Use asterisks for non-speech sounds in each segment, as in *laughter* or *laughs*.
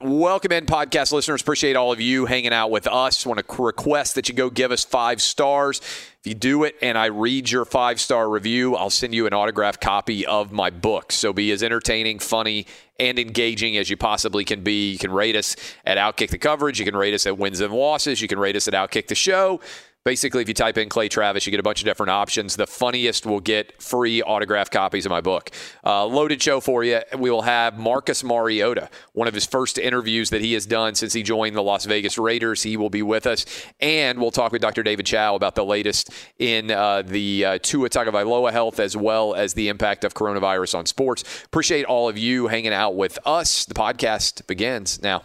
Welcome in, podcast listeners. Appreciate all of you hanging out with us. Want to request that you go give us five stars. If you do it and I read your five star review, I'll send you an autographed copy of my book. So be as entertaining, funny, and engaging as you possibly can be. You can rate us at Outkick the Coverage. You can rate us at Wins and Losses. You can rate us at Outkick the Show. Basically, if you type in Clay Travis, you get a bunch of different options. The funniest will get free autographed copies of my book. Uh, loaded show for you. We will have Marcus Mariota, one of his first interviews that he has done since he joined the Las Vegas Raiders. He will be with us. And we'll talk with Dr. David Chao about the latest in uh, the uh, Tua Tagovailoa health as well as the impact of coronavirus on sports. Appreciate all of you hanging out with us. The podcast begins now.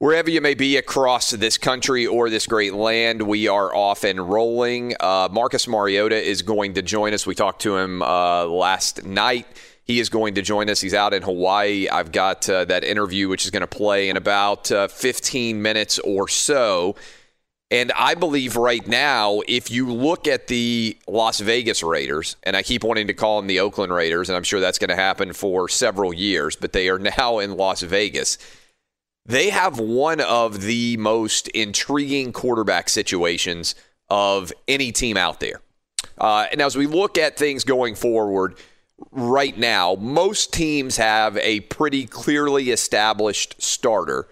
Wherever you may be across this country or this great land, we are off and rolling. Uh, Marcus Mariota is going to join us. We talked to him uh, last night. He is going to join us. He's out in Hawaii. I've got uh, that interview, which is going to play in about uh, 15 minutes or so. And I believe right now, if you look at the Las Vegas Raiders, and I keep wanting to call them the Oakland Raiders, and I'm sure that's going to happen for several years, but they are *laughs* now in Las Vegas. They have one of the most intriguing quarterback situations of any team out there. Uh, and as we look at things going forward, right now, most teams have a pretty clearly established starter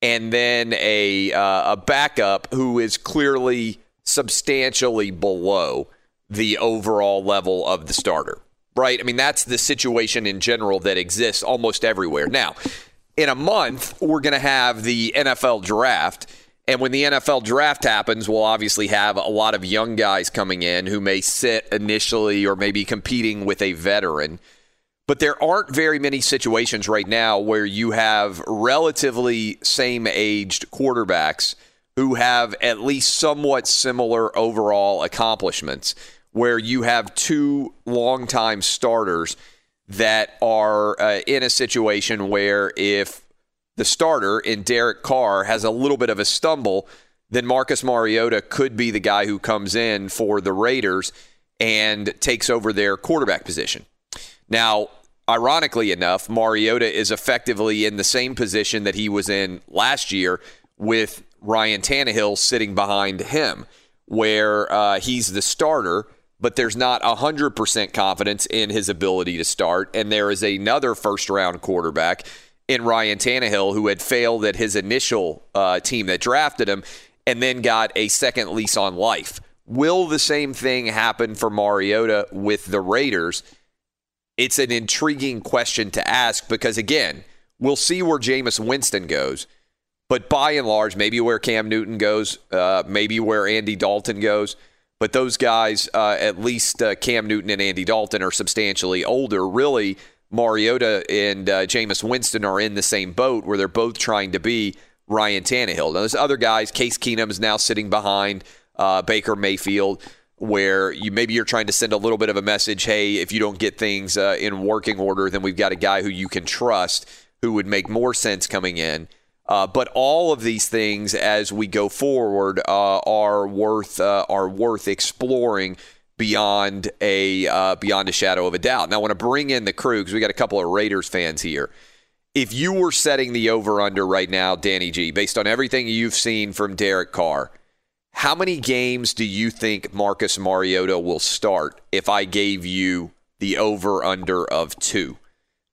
and then a uh, a backup who is clearly substantially below the overall level of the starter. Right? I mean, that's the situation in general that exists almost everywhere. Now, in a month, we're going to have the NFL draft. And when the NFL draft happens, we'll obviously have a lot of young guys coming in who may sit initially or maybe competing with a veteran. But there aren't very many situations right now where you have relatively same aged quarterbacks who have at least somewhat similar overall accomplishments, where you have two longtime starters that are uh, in a situation where if the starter in Derek Carr has a little bit of a stumble, then Marcus Mariota could be the guy who comes in for the Raiders and takes over their quarterback position. Now, ironically enough, Mariota is effectively in the same position that he was in last year with Ryan Tannehill sitting behind him, where uh, he's the starter, but there's not 100% confidence in his ability to start. And there is another first round quarterback in Ryan Tannehill, who had failed at his initial uh, team that drafted him and then got a second lease on life. Will the same thing happen for Mariota with the Raiders? It's an intriguing question to ask because, again, we'll see where Jameis Winston goes. But by and large, maybe where Cam Newton goes, uh, maybe where Andy Dalton goes. But those guys, uh, at least uh, Cam Newton and Andy Dalton, are substantially older. Really, Mariota and uh, Jameis Winston are in the same boat where they're both trying to be Ryan Tannehill. Now, there's other guys. Case Keenum is now sitting behind uh, Baker Mayfield, where you maybe you're trying to send a little bit of a message. Hey, if you don't get things uh, in working order, then we've got a guy who you can trust who would make more sense coming in. Uh, but all of these things, as we go forward, uh, are worth uh, are worth exploring beyond a uh, beyond a shadow of a doubt. Now, I want to bring in the crew because we got a couple of Raiders fans here. If you were setting the over under right now, Danny G, based on everything you've seen from Derek Carr, how many games do you think Marcus Mariota will start if I gave you the over under of two?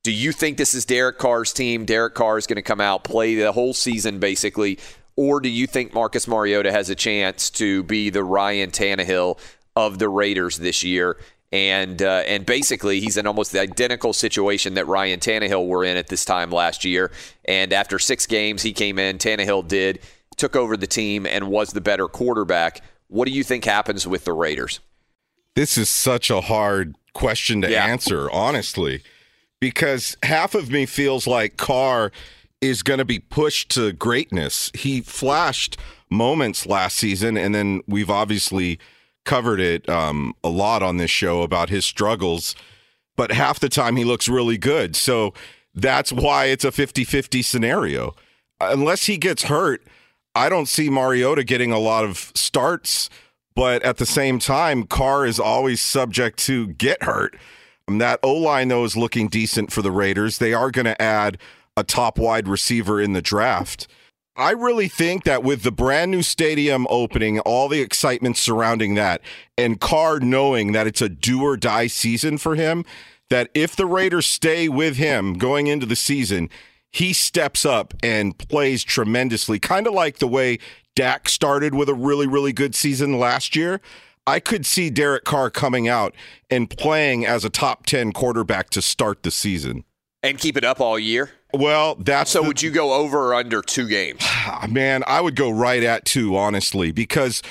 Do you think this is Derek Carr's team? Derek Carr is going to come out, play the whole season basically, or do you think Marcus Mariota has a chance to be the Ryan Tannehill of the Raiders this year? And uh, and basically, he's in almost the identical situation that Ryan Tannehill were in at this time last year. And after six games, he came in. Tannehill did took over the team and was the better quarterback. What do you think happens with the Raiders? This is such a hard question to Yeah. answer, honestly, because half of me feels like Carr is going to be pushed to greatness. He flashed moments last season, and then we've obviously covered it um, a lot on this show about his struggles, but half the time he looks really good. So that's why it's a 50 50 scenario. Unless he gets hurt, I don't see Mariota getting a lot of starts, but at the same time, Carr is always subject to get hurt. That O line, though, is looking decent for the Raiders. They are going to add a top wide receiver in the draft. I really think that with the brand new stadium opening, all the excitement surrounding that, and Carr knowing that it's a do or die season for him, that if the Raiders stay with him going into the season, he steps up and plays tremendously, kind of like the way Dak started with a really, really good season last year. I could see Derek Carr coming out and playing as a top 10 quarterback to start the season. And keep it up all year? Well, that's So the- would you go over or under two games? *sighs* Ah, man, I would go right at two, honestly, because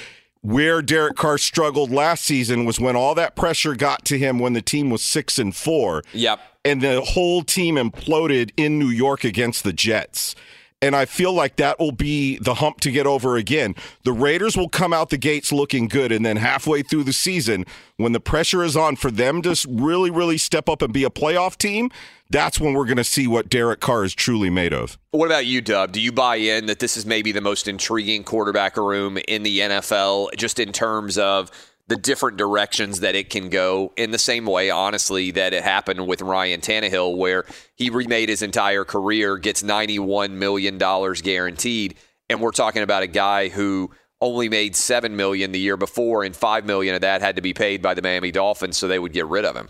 where Derek Carr struggled last season was when all that pressure got to him when the team was six and four. Yep. And the whole team imploded in New York against the Jets. And I feel like that will be the hump to get over again. The Raiders will come out the gates looking good. And then halfway through the season, when the pressure is on for them to really, really step up and be a playoff team, that's when we're going to see what Derek Carr is truly made of. What about you, Dub? Do you buy in that this is maybe the most intriguing quarterback room in the NFL, just in terms of the different directions that it can go? In the same way, honestly, that it happened with Ryan Tannehill, where he remade his entire career, gets $91 million guaranteed. And we're talking about a guy who only made 7 million the year before, and 5 million of that had to be paid by the Miami Dolphins so they would get rid of him.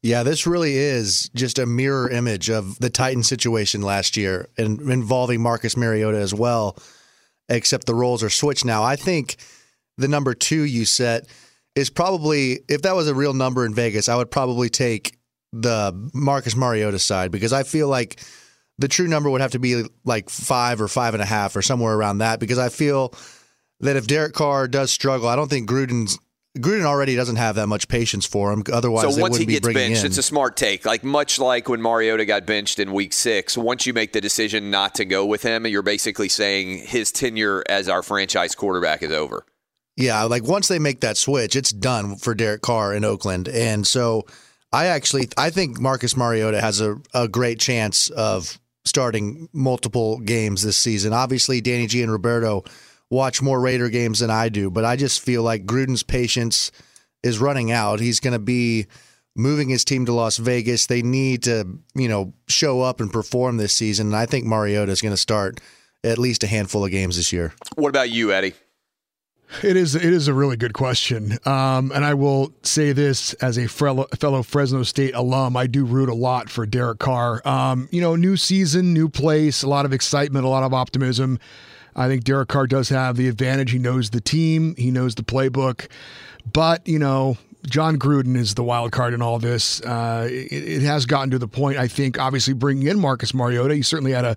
Yeah, this really is just a mirror image of the Titan situation last year and involving Marcus Mariota as well, except the roles are switched now. I think the number two you set is probably, if that was a real number in Vegas, I would probably take the Marcus Mariota side because I feel like the true number would have to be like five or five and a half or somewhere around that because I feel that if Derek Carr does struggle, I don't think Gruden's. Gruden already doesn't have that much patience for him. Otherwise, So once he gets benched, in. it's a smart take. Like much like when Mariota got benched in Week Six. Once you make the decision not to go with him, you're basically saying his tenure as our franchise quarterback is over. Yeah, like once they make that switch, it's done for Derek Carr in Oakland. And so I actually I think Marcus Mariota has a, a great chance of starting multiple games this season. Obviously, Danny G and Roberto watch more Raider games than I do, but I just feel like Gruden's patience is running out. He's going to be moving his team to Las Vegas. They need to, you know, show up and perform this season. And I think Mariota is going to start at least a handful of games this year. What about you, Eddie? It is it is a really good question, um, and I will say this as a fellow, Fresno State alum, I do root a lot for Derek Carr. Um, you know, new season, new place, a lot of excitement, a lot of optimism. I think Derek Carr does have the advantage. He knows the team, he knows the playbook, but you know. Jon Gruden is the wild card in all this. Uh, it, it has gotten to the point, I think, obviously bringing in Marcus Mariota. He certainly had a,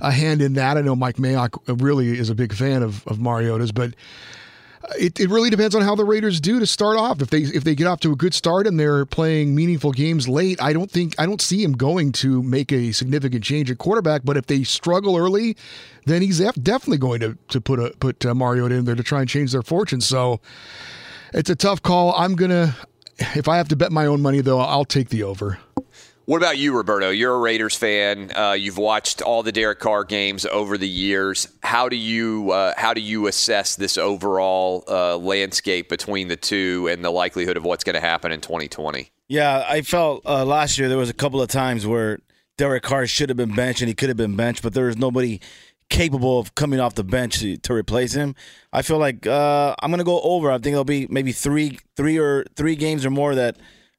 a hand in that. I know Mike Mayock really is a big fan of, of Mariota's, but it, it really depends on how the Raiders do to start off. If they if they get off to a good start and they're playing meaningful games late, I don't think I don't see him going to make a significant change at quarterback. But if they struggle early, then he's definitely going to to put a put uh, in there to try and change their fortune. So it's a tough call. I'm gonna if I have to bet my own money though, I'll take the over. What about you, Roberto? You're a Raiders fan. Uh, you've watched all the Derek Carr games over the years. How do you uh, how do you assess this overall uh, landscape between the two and the likelihood of what's going to happen in 2020? Yeah, I felt uh, last year there was a couple of times where Derek Carr should have been benched and he could have been benched, but there was nobody capable of coming off the bench to, to replace him. I feel like uh, I'm going to go over. I think it'll be maybe three three or three games or more that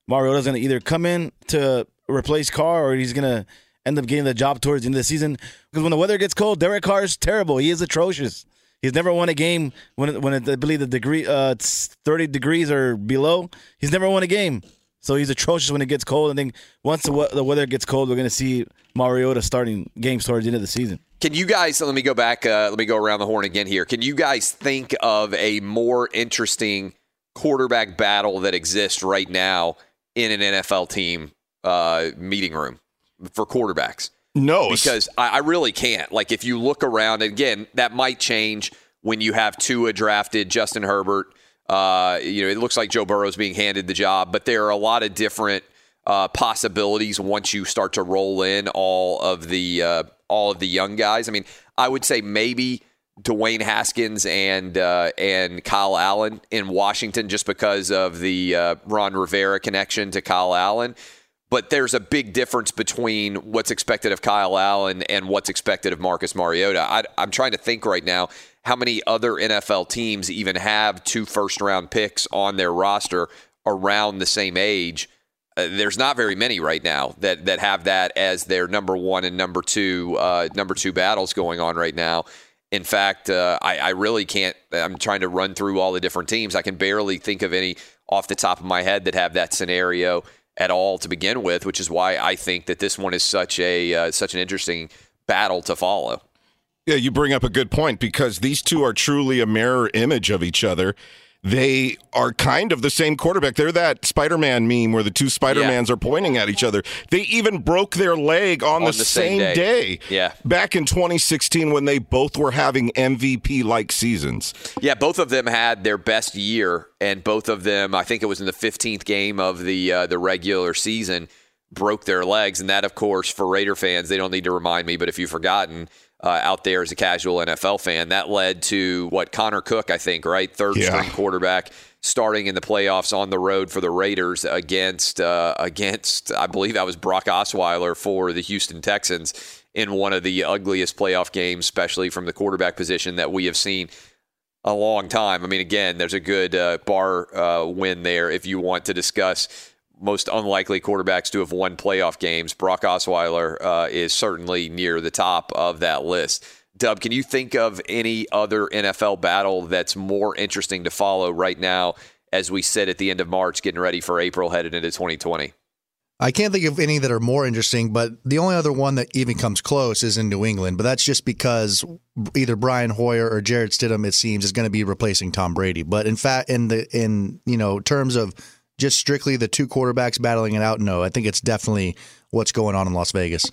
Mariota's going to either come in to replace Carr or he's to end up getting the job towards the end of the season. Because when the weather gets cold, Derek Carr is terrible. He is atrocious. He's never won a game when when it, I believe the degree uh, 30 degrees or below. He's never won a game. So he's atrocious when it gets cold. I think once the, the weather gets cold, we're going to see Mariota starting games towards the end of the season. Can you guys, let me go back, uh, let me go around the horn again here. Can you guys think of a more interesting quarterback battle that exists right now in an NFL team uh, meeting room for quarterbacks. No, because I, I, really can't. Like if you look around, again, that might change when you have Tua drafted, Justin Herbert. Uh, you know, it looks like Joe Burrow's being handed the job, but there are a lot of different uh, possibilities once you start to roll in all of the uh, all of the young guys. I mean, I would say maybe Dwayne Haskins and uh, and Kyle Allen in Washington, just because of the uh, Ron Rivera connection to Kyle Allen but there's a big difference between what's expected of Kyle Allen and what's expected of Marcus Mariota. I, am trying to think right now how many other NFL teams even have two first round picks on their roster around the same age. Uh, there's not very many right now that that have that as their number one and number two uh, number two battles going on right now. In fact, uh, I, I really can't. I'm trying to run through all the different teams. I can barely think of any off the top of my head that have that scenario at all to begin with, which is why I think that this one is such a uh, such an interesting battle to follow. Yeah, you bring up a good point because these two are truly a mirror image of each other they are kind of the same quarterback. They're that Spider Man meme where the two Spider Mans yeah. are pointing at each other. They even broke their leg on, on the, the, same, same day. day. Yeah. Back in 2016 when they both were having MVP like seasons. Yeah, both of them had their best year, and both of them, I think it was in the 15th game of the uh, the regular season, broke their legs. And that, of course, for Raider fans, they don't need to remind me, but if you've forgotten, uh, out there as a casual NFL fan. That led to what Connor Cook, I think, right, third yeah. string quarterback, starting in the playoffs on the road for the Raiders against uh, against I believe that was Brock Osweiler for the Houston Texans in one of the ugliest playoff games, especially from the quarterback position that we have seen a long time. I mean, again, there's a good uh, bar uh, win there if you want to discuss most unlikely quarterbacks to have won playoff games. Brock Osweiler uh, is certainly near the top of that list. Dub, can you think of any other NFL battle that's more interesting to follow right now as we sit at the end of March, getting ready for April, headed into 2020? I can't think of any that are more interesting, but the only other one that even comes close is in New England. But that's just because either Brian Hoyer or Jarrett Stidham, it seems, is going to be replacing Tom Brady. But in fact, in the in you know terms of just strictly the two quarterbacks battling it out? No, I think it's definitely what's going on in Las Vegas.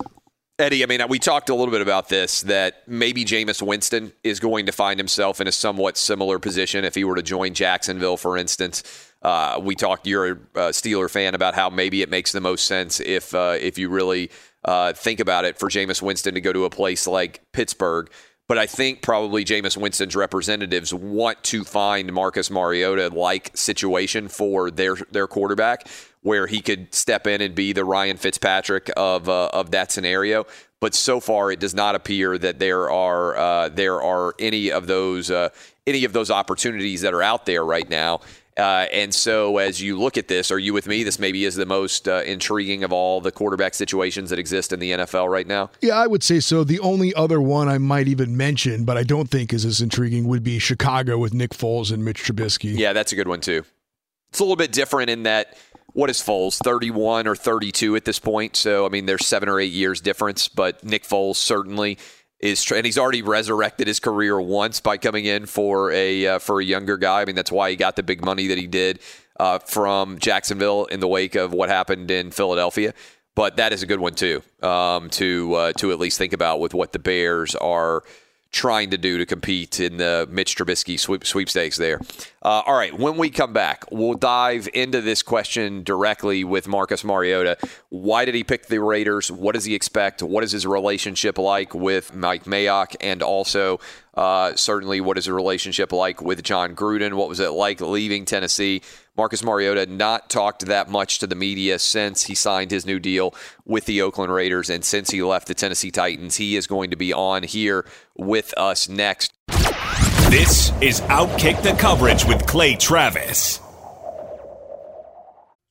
Eddie, I mean, we talked a little bit about this that maybe Jameis Winston is going to find himself in a somewhat similar position if he were to join Jacksonville, for instance. Uh, we talked. You're a Steeler fan about how maybe it makes the most sense if uh, if you really uh, think about it for Jameis Winston to go to a place like Pittsburgh. But I think probably Jameis Winston's representatives want to find Marcus Mariota like situation for their their quarterback, where he could step in and be the Ryan Fitzpatrick of uh, of that scenario. But so far, it does not appear that there are uh, there are any of those uh, any of those opportunities that are out there right now. Uh, and so, as you look at this, are you with me? This maybe is the most uh, intriguing of all the quarterback situations that exist in the NFL right now. Yeah, I would say so. The only other one I might even mention, but I don't think is as intriguing, would be Chicago with Nick Foles and Mitch Trubisky. Yeah, that's a good one too. It's a little bit different in that what is Foles, 31 or 32 at this point? So, I mean, there's seven or eight years difference, but Nick Foles certainly is, and he's already resurrected his career once by coming in for a uh, for a younger guy. I mean, that's why he got the big money that he did uh, from Jacksonville in the wake of what happened in Philadelphia. But that is a good one too um, to uh, to at least think about with what the Bears are trying to do to compete in the Mitch Trubisky sweep, sweepstakes there. Uh, all right, when we come back, we'll dive into this question directly with Marcus Mariota. Why did he pick the Raiders? What does he expect? What is his relationship like with Mike Mayock? And also, uh, certainly, what is the relationship like with Jon Gruden? What was it like leaving Tennessee? Marcus Mariota not talked that much to the media since he signed his new deal with the Oakland Raiders and since he left the Tennessee Titans. He is going to be on here with us next. This is Outkick the Coverage with Clay Travis.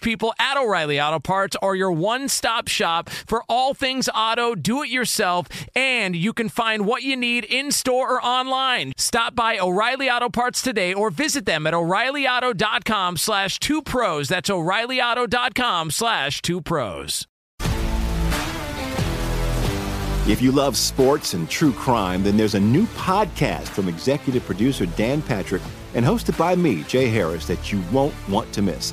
people at O'Reilly Auto Parts are your one stop shop for all things auto, do it yourself, and you can find what you need in store or online. Stop by O'Reilly Auto Parts today or visit them at o'ReillyAuto.com slash two pros. That's o'ReillyAuto.com slash two pros. If you love sports and true crime, then there's a new podcast from executive producer Dan Patrick and hosted by me, Jay Harris, that you won't want to miss.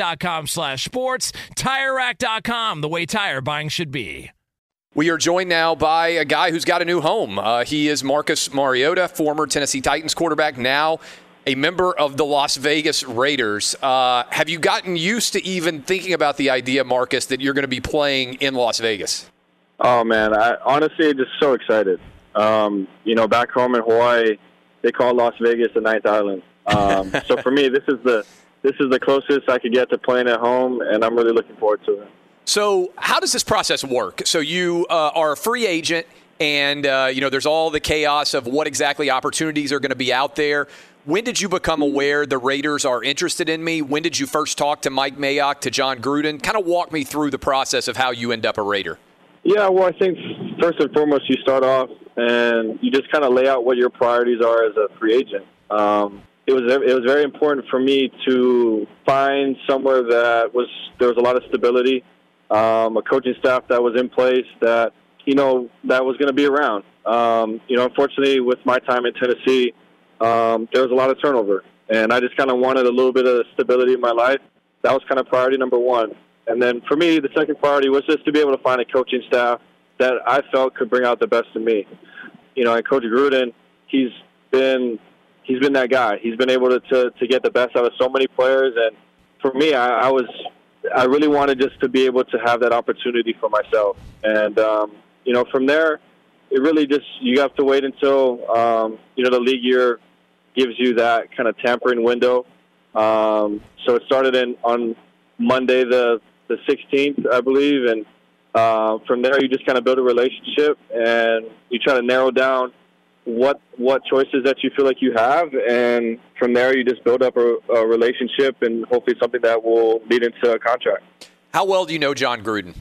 TireRack.com slash sports. TireRack.com, the way tire buying should be. We are joined now by a guy who's got a new home. Uh, he is Marcus Mariota, former Tennessee Titans quarterback, now a member of the Las Vegas Raiders. Uh, have you gotten used to even thinking about the idea, Marcus, that you're going to be playing in Las Vegas? Oh man, I honestly just so excited. Um, you know, back home in Hawaii, they call Las Vegas the ninth island. Um, so for me, this is the this is the closest I could get to playing at home, and I'm really looking forward to it. So, how does this process work? So, you uh, are a free agent, and uh, you know there's all the chaos of what exactly opportunities are going to be out there. When did you become aware the Raiders are interested in me? When did you first talk to Mike Mayock, to Jon Gruden? Kind of walk me through the process of how you end up a Raider. Yeah, well, I think first and foremost, you start off and you just kind of lay out what your priorities are as a free agent. Um, it was it was very important for me to find somewhere that was there was a lot of stability, um, a coaching staff that was in place that you know that was going to be around. Um, you know, unfortunately, with my time in Tennessee, um, there was a lot of turnover, and I just kind of wanted a little bit of stability in my life. That was kind of priority number one. And then for me, the second priority was just to be able to find a coaching staff that I felt could bring out the best in me. You know, and Coach Gruden, he's been he's been that guy. He's been able to, to, to get the best out of so many players. And for me, I, I was, I really wanted just to be able to have that opportunity for myself. And, um, you know, from there, it really just, you have to wait until, um, you know, the league year gives you that kind of tampering window. Um, so it started in on Monday, the, the 16th, I believe. And, uh, from there, you just kind of build a relationship and you try to narrow down what what choices that you feel like you have, and from there you just build up a, a relationship and hopefully something that will lead into a contract. How well do you know Jon Gruden?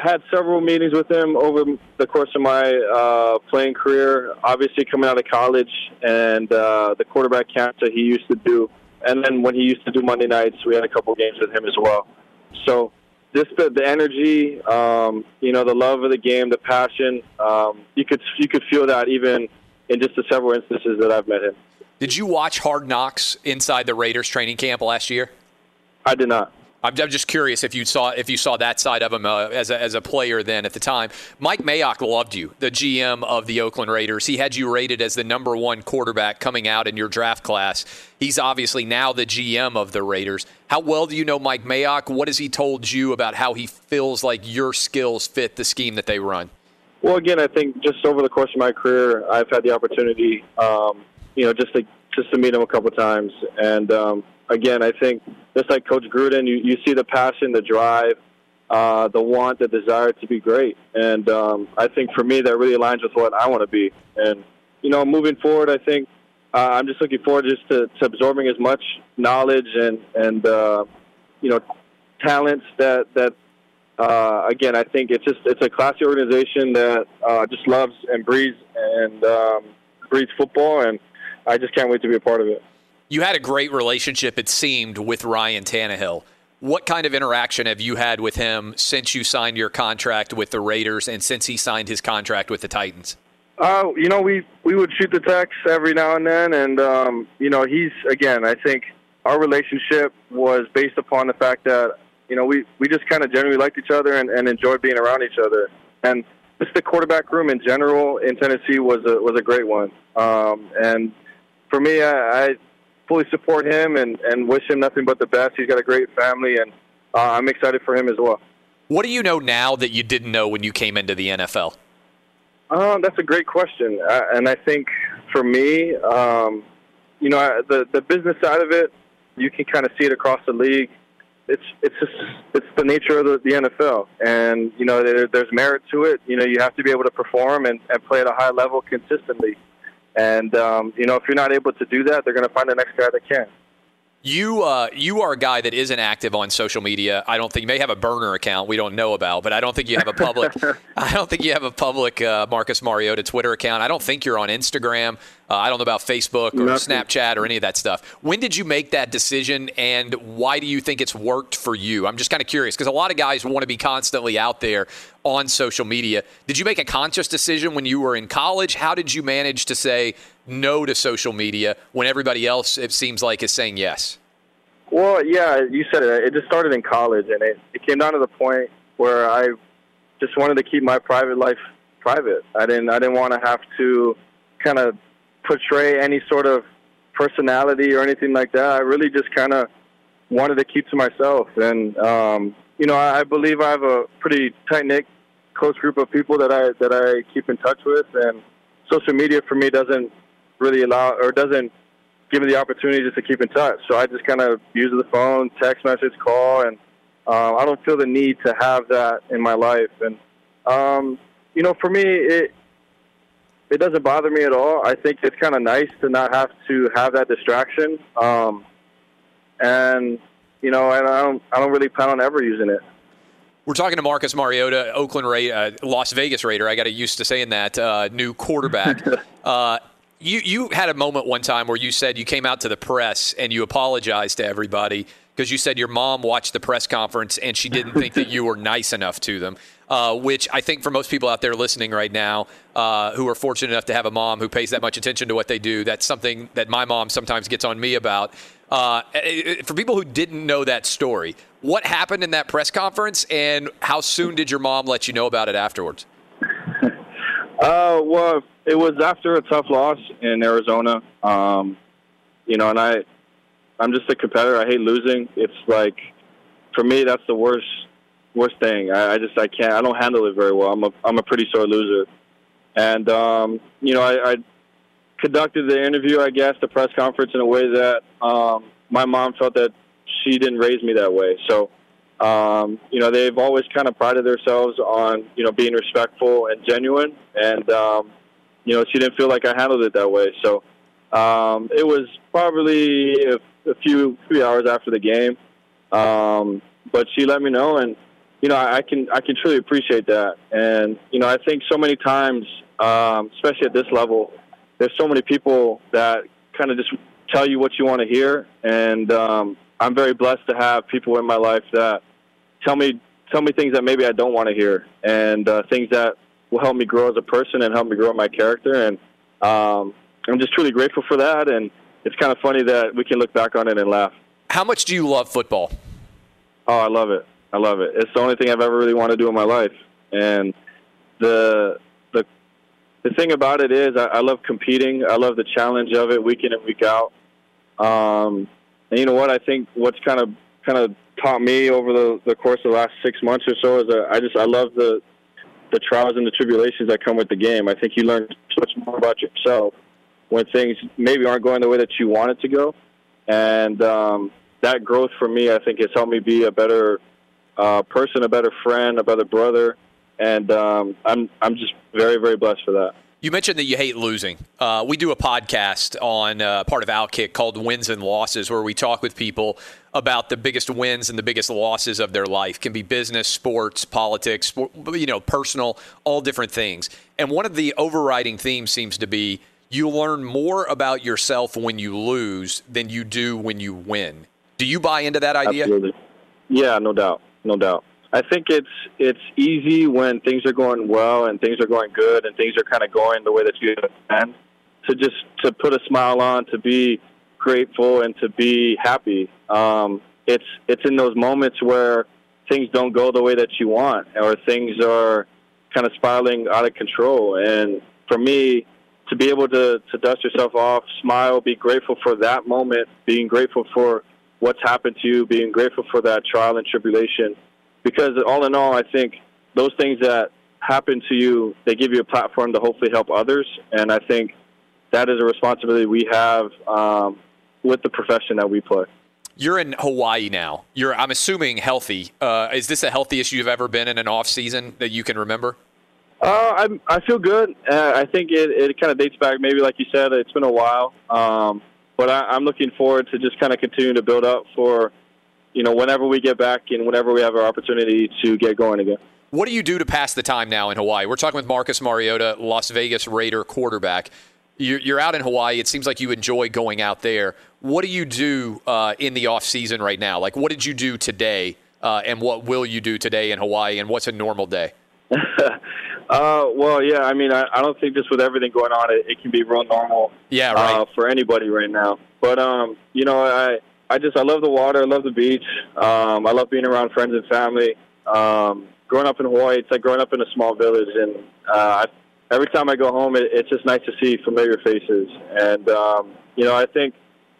Had several meetings with him over the course of my uh, playing career. Obviously, coming out of college and uh, the quarterback camp that he used to do, and then when he used to do Monday nights, we had a couple games with him as well. So just the, the energy, um, you know, the love of the game, the passion. Um, you could you could feel that even in just the several instances that I've met him. Did you watch Hard Knocks inside the Raiders training camp last year? I did not. I'm, I'm just curious if you saw if you saw that side of him uh, as a, as a player then at the time. Mike Mayock loved you, the GM of the Oakland Raiders. He had you rated as the number one quarterback coming out in your draft class. He's obviously now the GM of the Raiders. How well do you know Mike Mayock? What has he told you about how he feels like your skills fit the scheme that they run? Well, again, I think just over the course of my career, I've had the opportunity, um, you know, just to just to meet him a couple times, and um, again, I think just like Coach Gruden, you, you see the passion, the drive, uh, the want, the desire to be great, and um, I think for me that really aligns with what I want to be. And you know, moving forward, I think uh, I'm just looking forward just to, to absorbing as much knowledge and and uh, you know talents that that uh, again, I think it's just it's a classy organization that uh, just loves and breathes and um, breathes football, and I just can't wait to be a part of it. You had a great relationship, it seemed, with Ryan Tannehill. What kind of interaction have you had with him since you signed your contract with the Raiders and since he signed his contract with the Titans? Uh, you know, we we would shoot the text every now and then, and um, you know, he's again. I think our relationship was based upon the fact that you know, we, we just kind of generally liked each other and, and enjoyed being around each other. And just the quarterback room in general in Tennessee was a, was a great one. Um, and for me, I, I fully support him and, and wish him nothing but the best. He's got a great family, and uh, I'm excited for him as well. What do you know now that you didn't know when you came into the NFL? Uh, that's a great question, uh, and I think for me, um, you know, the the business side of it, you can kind of see it across the league it's it's just it's the nature of the, the NFL, and you know there, there's merit to it. You know you have to be able to perform and, and play at a high level consistently, and um, you know if you're not able to do that, they're going to find the next guy that can. You uh, you are a guy that isn't active on social media. I don't think you may have a burner account we don't know about, but I don't think you have a public. *laughs* I don't think you have a public uh, Marcus Mariota Twitter account. I don't think you're on Instagram. Uh, I don't know about Facebook or Nothing. Snapchat or any of that stuff. When did you make that decision, and why do you think it's worked for you? I'm just kind of curious because a lot of guys want to be constantly out there on social media. Did you make a conscious decision when you were in college? How did you manage to say no to social media when everybody else, it seems like, is saying yes? Well, yeah, you said it. It just started in college, and it, it came down to the point where I just wanted to keep my private life private. I didn't I didn't want to have to kind of portray any sort of personality or anything like that. I really just kind of wanted to keep to myself, and um, you know, I, I believe I have a pretty tight knit, close group of people that I that I keep in touch with, and social media for me doesn't really allow or doesn't give me the opportunity just to keep in touch. So I just kind of use the phone, text message, call, and uh, I don't feel the need to have that in my life. And um, you know, for me, it it doesn't bother me at all. I think it's kind of nice to not have to have that distraction. Um, and you know, and I don't I don't really plan on ever using it. We're talking to Marcus Mariota, Oakland Ra- uh, Las Vegas Raider. I got used to saying that uh, new quarterback. *laughs* uh, you you had a moment one time where you said you came out to the press and you apologized to everybody because you said your mom watched the press conference and she didn't think that you were nice enough to them. Uh, which I think for most people out there listening right now uh, who are fortunate enough to have a mom who pays that much attention to what they do, that's something that my mom sometimes gets on me about. Uh, for people who didn't know that story, what happened in that press conference and how soon did your mom let you know about it afterwards? *laughs* Uh, well, it was after a tough loss in Arizona. Um, you know, and I, I'm just a competitor. I hate losing. It's like, for me, that's the worst, worst thing. I, I just, I can't, I don't handle it very well. I'm a, I'm a pretty sore loser. And, um, you know, I, I conducted the interview, I guess, the press conference in a way that, um, my mom felt that she didn't raise me that way. So, um, you know, they've always kind of prided themselves on, you know, being respectful and genuine. And, um, you know, she didn't feel like I handled it that way. So um, it was probably a, a few few hours after the game. Um, but she let me know, and you know, I, I can I can truly appreciate that. And you know, I think so many times, um, especially at this level, there's so many people that kind of just tell you what you want to hear, and um, I'm very blessed to have people in my life that tell me tell me things that maybe I don't want to hear, and uh, things that will help me grow as a person and help me grow my character. And um, I'm just truly grateful for that. And it's kind of funny that we can look back on it and laugh. How much do you love football? Oh, I love it. I love it. It's the only thing I've ever really wanted to do in my life. And the the the thing about it is, I, I love competing. I love the challenge of it, week in and week out. Um, and you know what? I think what's kind of kind of taught me over the, the course of the last six months or so is that I just I love the the trials and the tribulations that come with the game. I think you learn so much more about yourself when things maybe aren't going the way that you want it to go, and um, that growth for me, I think, has helped me be a better uh, person, a better friend, a better brother, and um, I'm I'm just very very blessed for that. You mentioned that you hate losing. Uh, we do a podcast on uh, part of Outkick called Wins and Losses, where we talk with people about the biggest wins and the biggest losses of their life. Can be business, sports, politics, you know, personal, all different things. And one of the overriding themes seems to be you learn more about yourself when you lose than you do when you win. Do you buy into that idea? Absolutely. Yeah, no doubt, no doubt. I think it's it's easy when things are going well and things are going good and things are kind of going the way that you intend to just to put a smile on, to be grateful and to be happy. Um, it's it's in those moments where things don't go the way that you want or things are kind of spiraling out of control. And for me, to be able to, to dust yourself off, smile, be grateful for that moment, being grateful for what's happened to you, being grateful for that trial and tribulation because all in all, I think those things that happen to you, they give you a platform to hopefully help others, and I think that is a responsibility we have um, with the profession that we play. You're in Hawaii now. You're, I'm assuming, healthy. Uh, is this the healthiest you've ever been in an off season that you can remember? Uh, I'm, I feel good. Uh, I think it, it kind of dates back, maybe like you said, it's been a while. Um, but I, I'm looking forward to just kind of continuing to build up for, you know, whenever we get back and whenever we have our opportunity to get going again. What do you do to pass the time now in Hawaii? We're talking with Marcus Mariota, Las Vegas Raider quarterback. You're, you're out in Hawaii. It seems like you enjoy going out there. What do you do uh, in the off season right now? Like, what did you do today, uh, and what will you do today in Hawaii, and what's a normal day? *laughs* Uh, well, yeah. I mean, I, I don't think just with everything going on, it, it can be real normal. Yeah, right. Uh, for anybody right now. But um, you know, I I just I love the water. I love the beach. Um, I love being around friends and family. Um, growing up in Hawaii, it's like growing up in a small village, and uh, every time I go home, it, it's just nice to see familiar faces. And um, you know, I think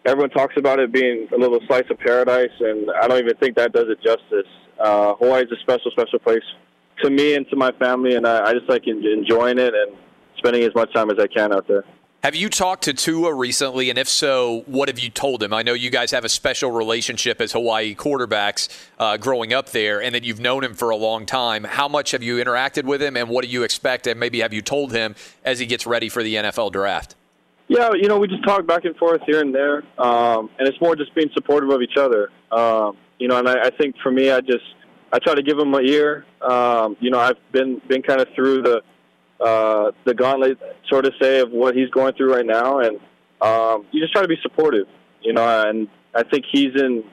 everyone talks about it being a little slice of paradise, and I don't even think that does it justice. Uh, Hawaii is a special, special place to me and to my family, and I, I just like enjoying it and spending as much time as I can out there. Have you talked to Tua recently? And if so, what have you told him? I know you guys have a special relationship as Hawaii quarterbacks uh, growing up there, and that you've known him for a long time. How much have you interacted with him, and what do you expect? And maybe have you told him as he gets ready for the NFL draft? Yeah, you know, we just talk back and forth here and there, um, and it's more just being supportive of each other. Um, you know, and I, I think for me, I just I try to give him my ear. Um, you know, I've been been kind of through the uh, the gauntlet, sort of say, of what he's going through right now, and um, you just try to be supportive. You know, and I think he's in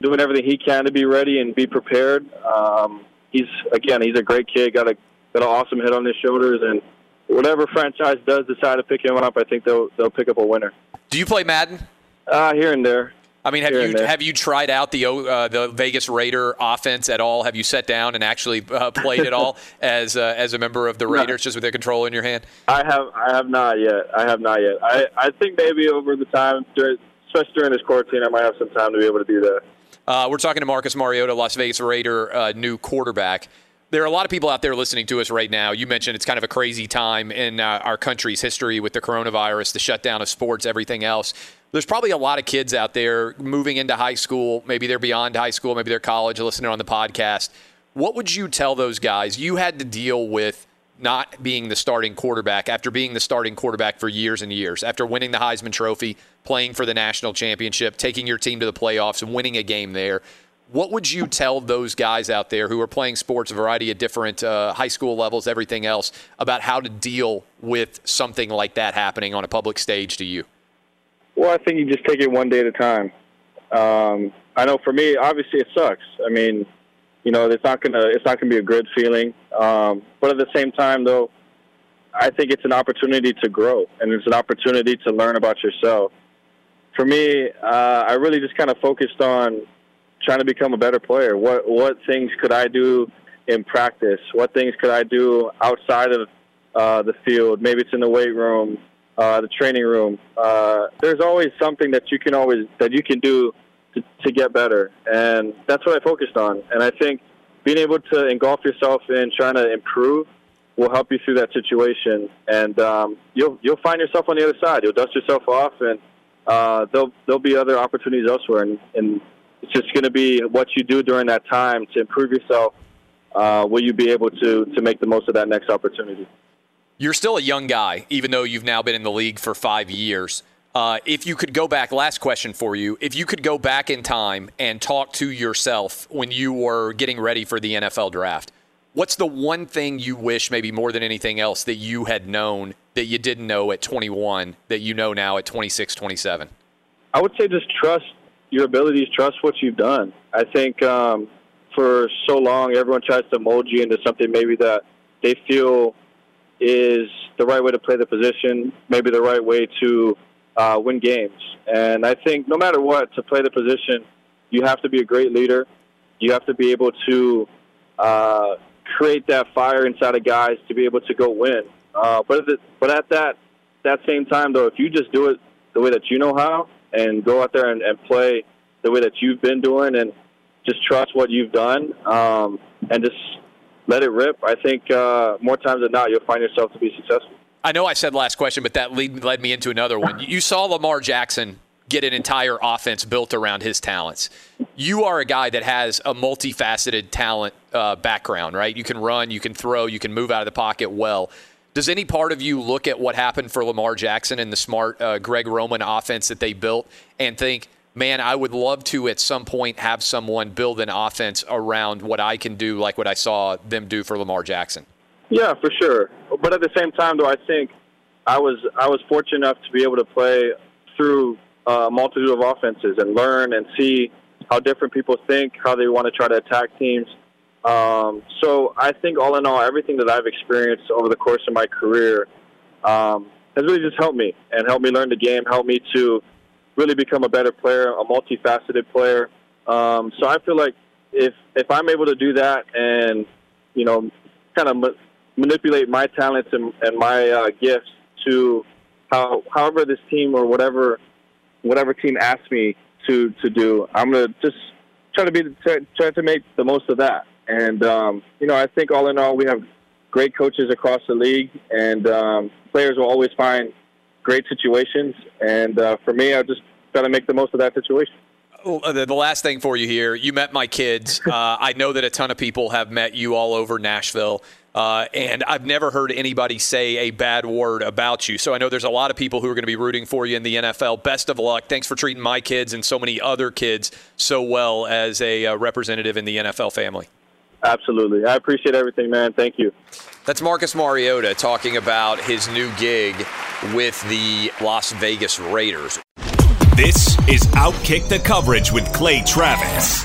doing everything he can to be ready and be prepared. Um, he's again, he's a great kid, got a got an awesome head on his shoulders, and whatever franchise does decide to pick him up, I think they'll they'll pick up a winner. Do you play Madden? Uh, here and there. I mean, have you have you tried out the uh, the Vegas Raider offense at all? Have you sat down and actually uh, played at all *laughs* as uh, as a member of the No. Raiders, just with their controller in your hand? I have I have not yet. I have not yet. I I think maybe over the time, especially during this quarantine, I might have some time to be able to do that. Uh, we're talking to Marcus Mariota, Las Vegas Raider, uh, new quarterback. There are a lot of people out there listening to us right now. You mentioned it's kind of a crazy time in uh, our country's history with the coronavirus, the shutdown of sports, everything else. There's probably a lot of kids out there moving into high school. Maybe they're beyond high school, maybe they're college, listening on the podcast. What would you tell those guys? You had to deal with not being the starting quarterback after being the starting quarterback for years and years, after winning the Heisman Trophy, playing for the national championship, taking your team to the playoffs, and winning a game there. What would you tell those guys out there who are playing sports, a variety of different uh, high school levels, everything else, about how to deal with something like that happening on a public stage to you? Well, I think you just take it one day at a time. Um, I know for me, obviously, it sucks. I mean, you know, it's not gonna it's not gonna be a good feeling. Um, but at the same time, though, I think it's an opportunity to grow and it's an opportunity to learn about yourself. For me, uh, I really just kind of focused on trying to become a better player. What what things could I do in practice? What things could I do outside of uh, the field? Maybe it's in the weight room, uh, the training room. Uh, there's always something that you can always that you can do to, to get better, and that's what I focused on. And I think being able to engulf yourself in trying to improve will help you through that situation, and um, you'll you'll find yourself on the other side. You'll dust yourself off, and uh, there'll there'll be other opportunities elsewhere, and, and it's just going to be what you do during that time to improve yourself. Uh, will you be able to to make the most of that next opportunity? You're still a young guy, even though you've now been in the league for five years. Uh, if you could go back, last question for you. If you could go back in time and talk to yourself when you were getting ready for the NFL draft, what's the one thing you wish, maybe more than anything else, that you had known that you didn't know at 21 that you know now at 26, 27? I would say just trust your abilities, trust what you've done. I think um, for so long, everyone tries to mold you into something maybe that they feel is the right way to play the position, maybe the right way to uh, win games. And I think no matter what, to play the position, you have to be a great leader. You have to be able to uh, create that fire inside of guys to be able to go win. Uh, but the, but at that that same time, though, if you just do it the way that you know how and go out there and, and play the way that you've been doing and just trust what you've done um, and just let it rip, I think uh, more times than not you'll find yourself to be successful. I know I said last question, but that lead, led me into another one. You saw Lamar Jackson get an entire offense built around his talents. You are a guy that has a multifaceted talent uh, background, right? You can run, you can throw, you can move out of the pocket well. Does any part of you look at what happened for Lamar Jackson and the smart uh, Greg Roman offense that they built and think, man, I would love to at some point have someone build an offense around what I can do, like what I saw them do for Lamar Jackson? Yeah, for sure. But at the same time, though, I think I was I was fortunate enough to be able to play through a multitude of offenses and learn and see how different people think, how they want to try to attack teams. Um, so I think all in all, everything that I've experienced over the course of my career um, has really just helped me and helped me learn the game, helped me to really become a better player, a multifaceted player. Um, so I feel like if if I'm able to do that and you know kind of ma- manipulate my talents and, and my uh, gifts to how however this team or whatever whatever team asks me to to do, I'm gonna just try to be try, try to make the most of that. And um, you know, I think all in all, we have great coaches across the league, and um, players will always find great situations. And uh, for me, I just got to make the most of that situation. Uh, The the last thing for you here, you met my kids. *laughs* Uh, I know that a ton of people have met you all over Nashville. Uh, and I've never heard anybody say a bad word about you. So I know there's a lot of people who are going to be rooting for you in the NFL. Best of luck. Thanks for treating my kids and so many other kids so well as a uh, representative in the NFL family. Absolutely, I appreciate everything, man. Thank you. That's Marcus Mariota talking about his new gig with the Las Vegas Raiders. This is Outkick the Coverage with Clay Travis.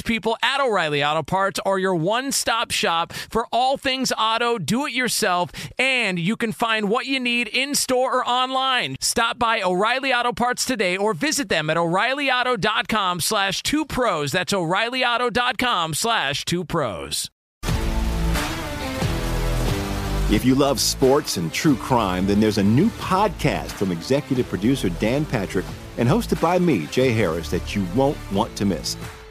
people at O'Reilly Auto Parts are your one stop shop for all things auto, do it yourself, and you can find what you need in store or online. Stop by O'Reilly Auto Parts today or visit them at o'ReillyAuto.com slash two pros. That's o'ReillyAuto.com slash two pros. If you love sports and true crime, then there's a new podcast from executive producer Dan Patrick and hosted by me, Jay Harris, that you won't want to miss.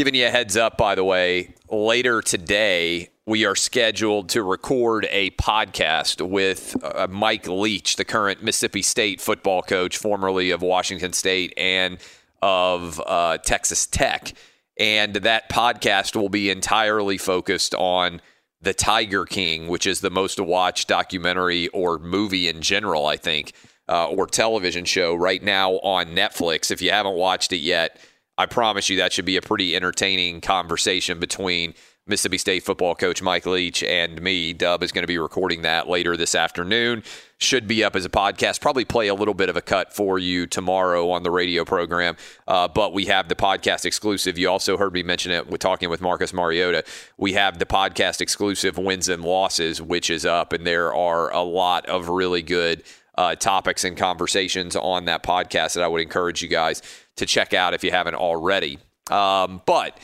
Giving you a heads up, by the way, later today, we are scheduled to record a podcast with uh, Mike Leach, the current Mississippi State football coach, formerly of Washington State and of uh, Texas Tech. And that podcast will be entirely focused on The Tiger King, which is the most watched documentary or movie in general, I think, uh, or television show right now on Netflix. If you haven't watched it yet, I promise you that should be a pretty entertaining conversation between Mississippi State football coach Mike Leach and me. Dub is going to be recording that later this afternoon. Should be up as a podcast. Probably play a little bit of a cut for you tomorrow on the radio program. Uh, but we have the podcast exclusive. You also heard me mention it with talking with Marcus Mariota. We have the podcast exclusive wins and losses, which is up, and there are a lot of really good uh, topics and conversations on that podcast that I would encourage you guys to check out if you haven't already. Um, but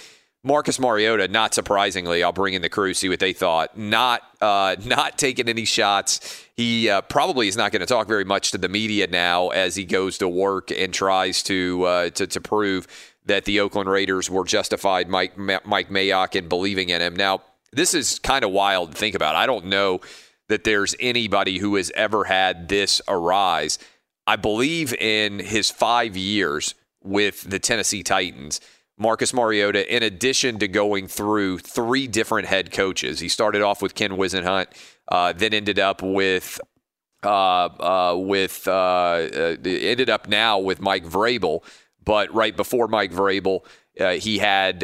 Marcus Mariota, not surprisingly, I'll bring in the crew, see what they thought. Not uh, *laughs* not taking any shots. He uh, probably is not going to talk very much to the media now as he goes to work and tries to uh, to, to prove that the Oakland Raiders were justified. Mike Mike Mayock in believing in him. Now this is kind of wild to think about. I don't know that there's anybody who has ever had this arise. I believe in his five years with the Tennessee Titans. Marcus Mariota, in addition to going through three different head coaches, he started off with Ken Whisenhunt, uh, then ended up with uh, uh, with uh, uh, ended up now with Mike Vrabel. But right before Mike Vrabel, uh, he had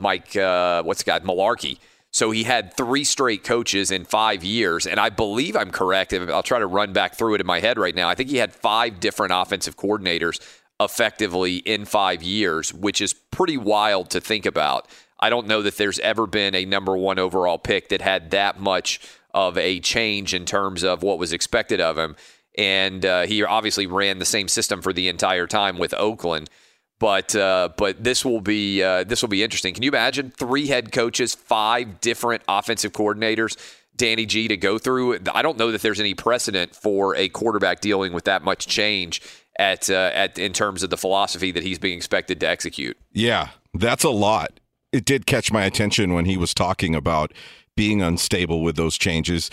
Mike what's the guy Mularkey. So he had three straight coaches in five years, and I believe I'm correct. I'll try to run back through it in my head right now. I think he had five different offensive coordinators effectively in five years, which is pretty wild to think about. I don't know that there's ever been a number one overall pick that had that much of a change in terms of what was expected of him. And uh, he obviously ran the same system for the entire time with Oakland. But uh, but this will be uh, this will be interesting. Can you imagine three head coaches, five different offensive coordinators? Danny G to go through. I don't know that there's any precedent for a quarterback dealing with that much change at uh, at in terms of the philosophy that he's being expected to execute. Yeah, that's a lot. It did catch my attention when he was talking about being unstable with those changes.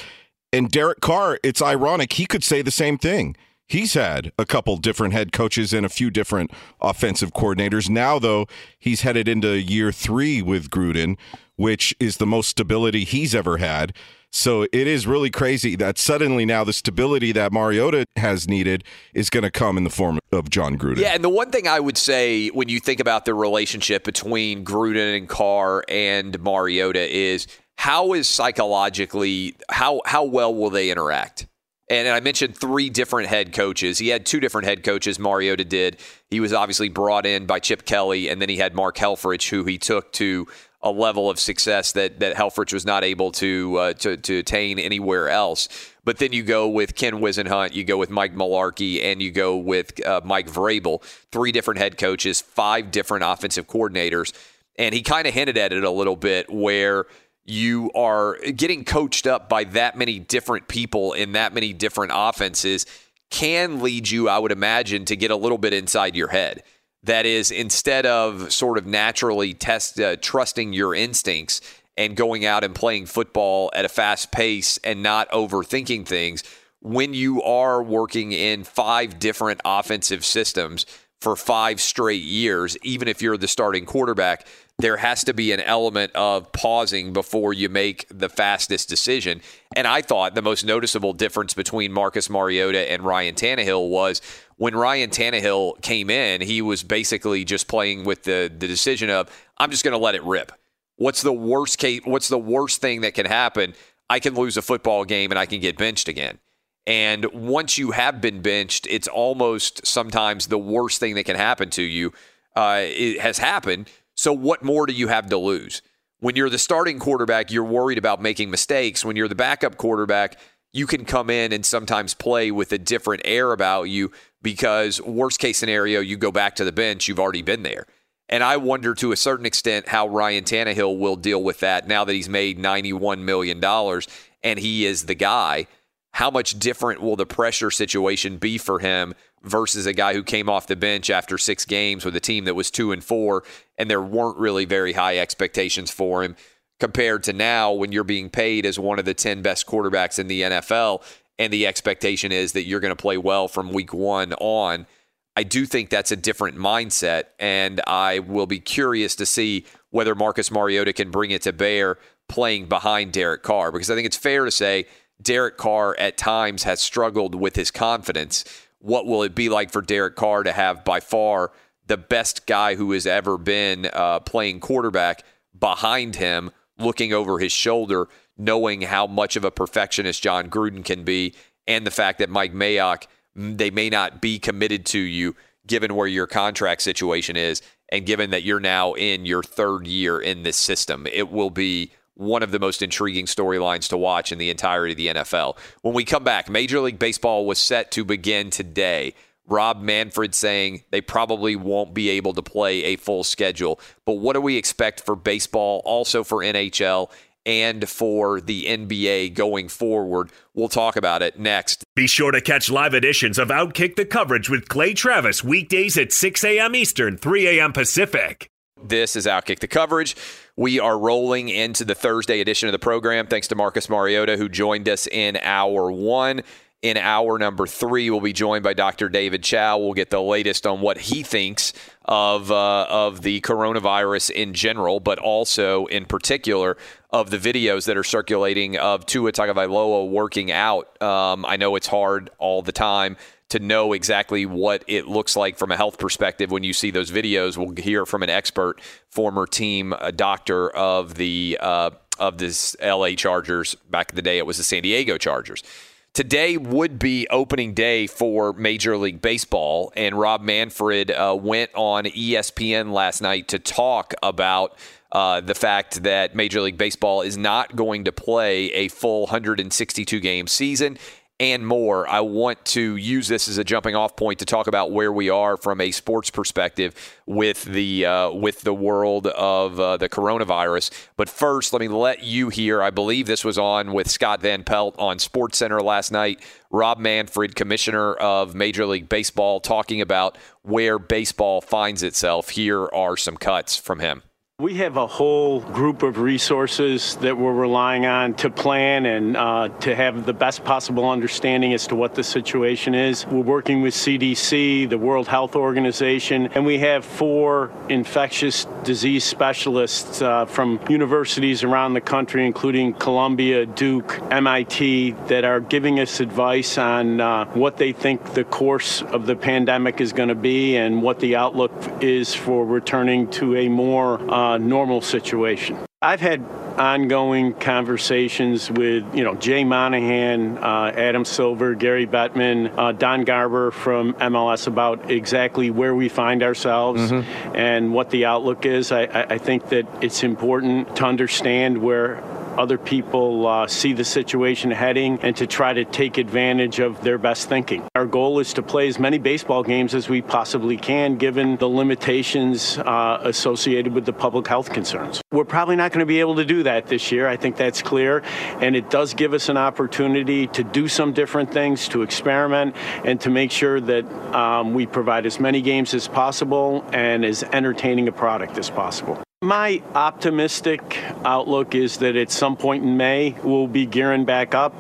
And Derek Carr, it's ironic, he could say the same thing. He's had a couple different head coaches and a few different offensive coordinators. Now, though, he's headed into year three with Gruden, which is the most stability he's ever had. So it is really crazy that suddenly now the stability that Mariota has needed is going to come in the form of Jon Gruden. Yeah, and the one thing I would say when you think about the relationship between Gruden and Carr and Mariota is how is psychologically how how well will they interact? And I mentioned three different head coaches. He had two different head coaches, Mariota did. He was obviously brought in by Chip Kelly, and then he had Mark Helfrich, who he took to a level of success that that Helfrich was not able to uh, to, to attain anywhere else. But then you go with Ken Whisenhunt, you go with Mike Mularkey, and you go with uh, Mike Vrabel. Three different head coaches, five different offensive coordinators, and he kind of hinted at it a little bit where you are getting coached up by that many different people in that many different offenses can lead you, I would imagine, to get a little bit inside your head that is instead of sort of naturally test uh, trusting your instincts and going out and playing football at a fast pace and not overthinking things when you are working in five different offensive systems for five straight years even if you're the starting quarterback there has to be an element of pausing before you make the fastest decision. And I thought the most noticeable difference between Marcus Mariota and Ryan Tannehill was when Ryan Tannehill came in, he was basically just playing with the the decision of I'm just going to let it rip. What's the worst case? What's the worst thing that can happen? I can lose a football game and I can get benched again. And once you have been benched, it's almost sometimes the worst thing that can happen to you. Uh, it has happened. So, what more do you have to lose? When you're the starting quarterback, you're worried about making mistakes. When you're the backup quarterback, you can come in and sometimes play with a different air about you because, worst case scenario, you go back to the bench, you've already been there. And I wonder to a certain extent how Ryan Tannehill will deal with that now that he's made $91 million and he is the guy. How much different will the pressure situation be for him versus a guy who came off the bench after six games with a team that was two and four and there weren't really very high expectations for him compared to now when you're being paid as one of the 10 best quarterbacks in the NFL and the expectation is that you're going to play well from week one on. I do think that's a different mindset, and I will be curious to see whether Marcus Mariota can bring it to bear playing behind Derek Carr because I think it's fair to say Derek Carr at times has struggled with his confidence. What will it be like for Derek Carr to have by far the best guy who has ever been uh, playing quarterback behind him, looking over his shoulder, knowing how much of a perfectionist Jon Gruden can be, and the fact that Mike Mayock – they may not be committed to you given where your contract situation is and given that you're now in your third year in this system. It will be one of the most intriguing storylines to watch in the entirety of the NFL. When we come back, Major League Baseball was set to begin today. Rob Manfred saying they probably won't be able to play a full schedule. But what do we expect for baseball, also for NHL, and for the NBA going forward. We'll talk about it next. Be sure to catch live editions of Outkick the coverage with Clay Travis weekdays at 6 a.m. Eastern, 3 a.m. Pacific. This is Outkick the coverage. We are rolling into the Thursday edition of the program. Thanks to Marcus Mariota, who joined us in hour one. In hour number three, we'll be joined by Dr. David Chao. We'll get the latest on what he thinks of uh, of the coronavirus in general, but also in particular of the videos that are circulating of Tua Tagovailoa working out. Um, I know it's hard all the time to know exactly what it looks like from a health perspective when you see those videos. We'll hear from an expert, former team doctor of the uh, of this LA Chargers. Back in the day, it was the San Diego Chargers. Today would be opening day for Major League Baseball, and Rob Manfred uh, went on ESPN last night to talk about uh, the fact that Major League Baseball is not going to play a full 162 game season and more. I want to use this as a jumping off point to talk about where we are from a sports perspective with the uh, with the world of uh, the coronavirus. But first, let me let you hear. I believe this was on with Scott Van Pelt on Sports Center last night. Rob Manfred, commissioner of Major League Baseball, talking about where baseball finds itself. Here are some cuts from him. We have a whole group of resources that we're relying on to plan and uh, to have the best possible understanding as to what the situation is. We're working with CDC, the World Health Organization, and we have four infectious disease specialists uh, from universities around the country, including Columbia, Duke, MIT, that are giving us advice on uh, what they think the course of the pandemic is going to be and what the outlook is for returning to a more uh, normal situation. I've had ongoing conversations with, you know, Jay Monahan, uh, Adam Silver, Gary Bettman, uh, Don Garber from MLS about exactly where we find ourselves mm-hmm. and what the outlook is. I, I think that it's important to understand where other people uh, see the situation heading and to try to take advantage of their best thinking. Our goal is to play as many baseball games as we possibly can given the limitations uh, associated with the public health concerns. We're probably not going to be able to do that this year. I think that's clear. And it does give us an opportunity to do some different things, to experiment, and to make sure that um, we provide as many games as possible and as entertaining a product as possible. My optimistic outlook is that at some point in May, we'll be gearing back up.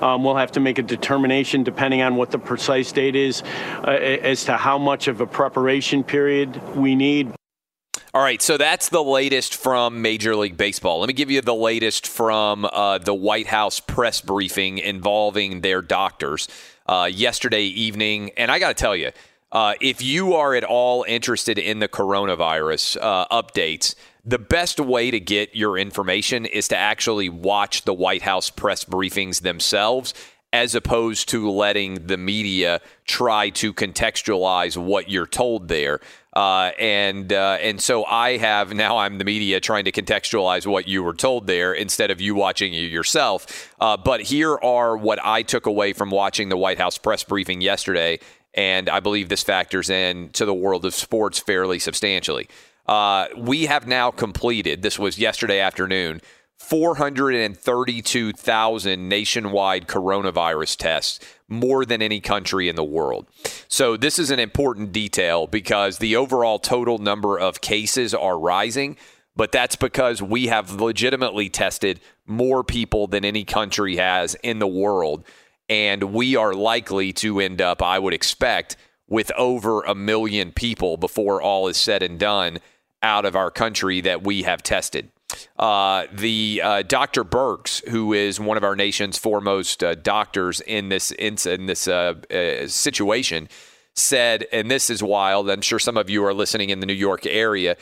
Um, we'll have to make a determination, depending on what the precise date is, uh, as to how much of a preparation period we need. All right, so that's the latest from Major League Baseball. Let me give you the latest from uh, the White House press briefing involving their doctors uh, yesterday evening. And I got to tell you, uh, if you are at all interested in the coronavirus uh, updates, the best way to get your information is to actually watch the White House press briefings themselves as opposed to letting the media try to contextualize what you're told there. Uh, and uh, and so I have *laughs* now I'm the media trying to contextualize what you were told there instead of you watching it yourself. Uh, but here are what I took away from watching the White House press briefing yesterday, and I believe this factors in to the world of sports fairly substantially. Uh, we have now completed. This was yesterday afternoon. 432,000 nationwide coronavirus tests, more than any country in the world. So, this is an important detail because the overall total number of cases are rising, but that's because we have legitimately tested more people than any country has in the world. And we are likely to end up, I would expect, with over a million people before all is said and done out of our country that we have tested. Uh, the uh, Dr. Birx, who is one of our nation's foremost uh, doctors in this in, in this uh, uh, situation, said, and this is wild. I'm sure some of you are listening in the New York area.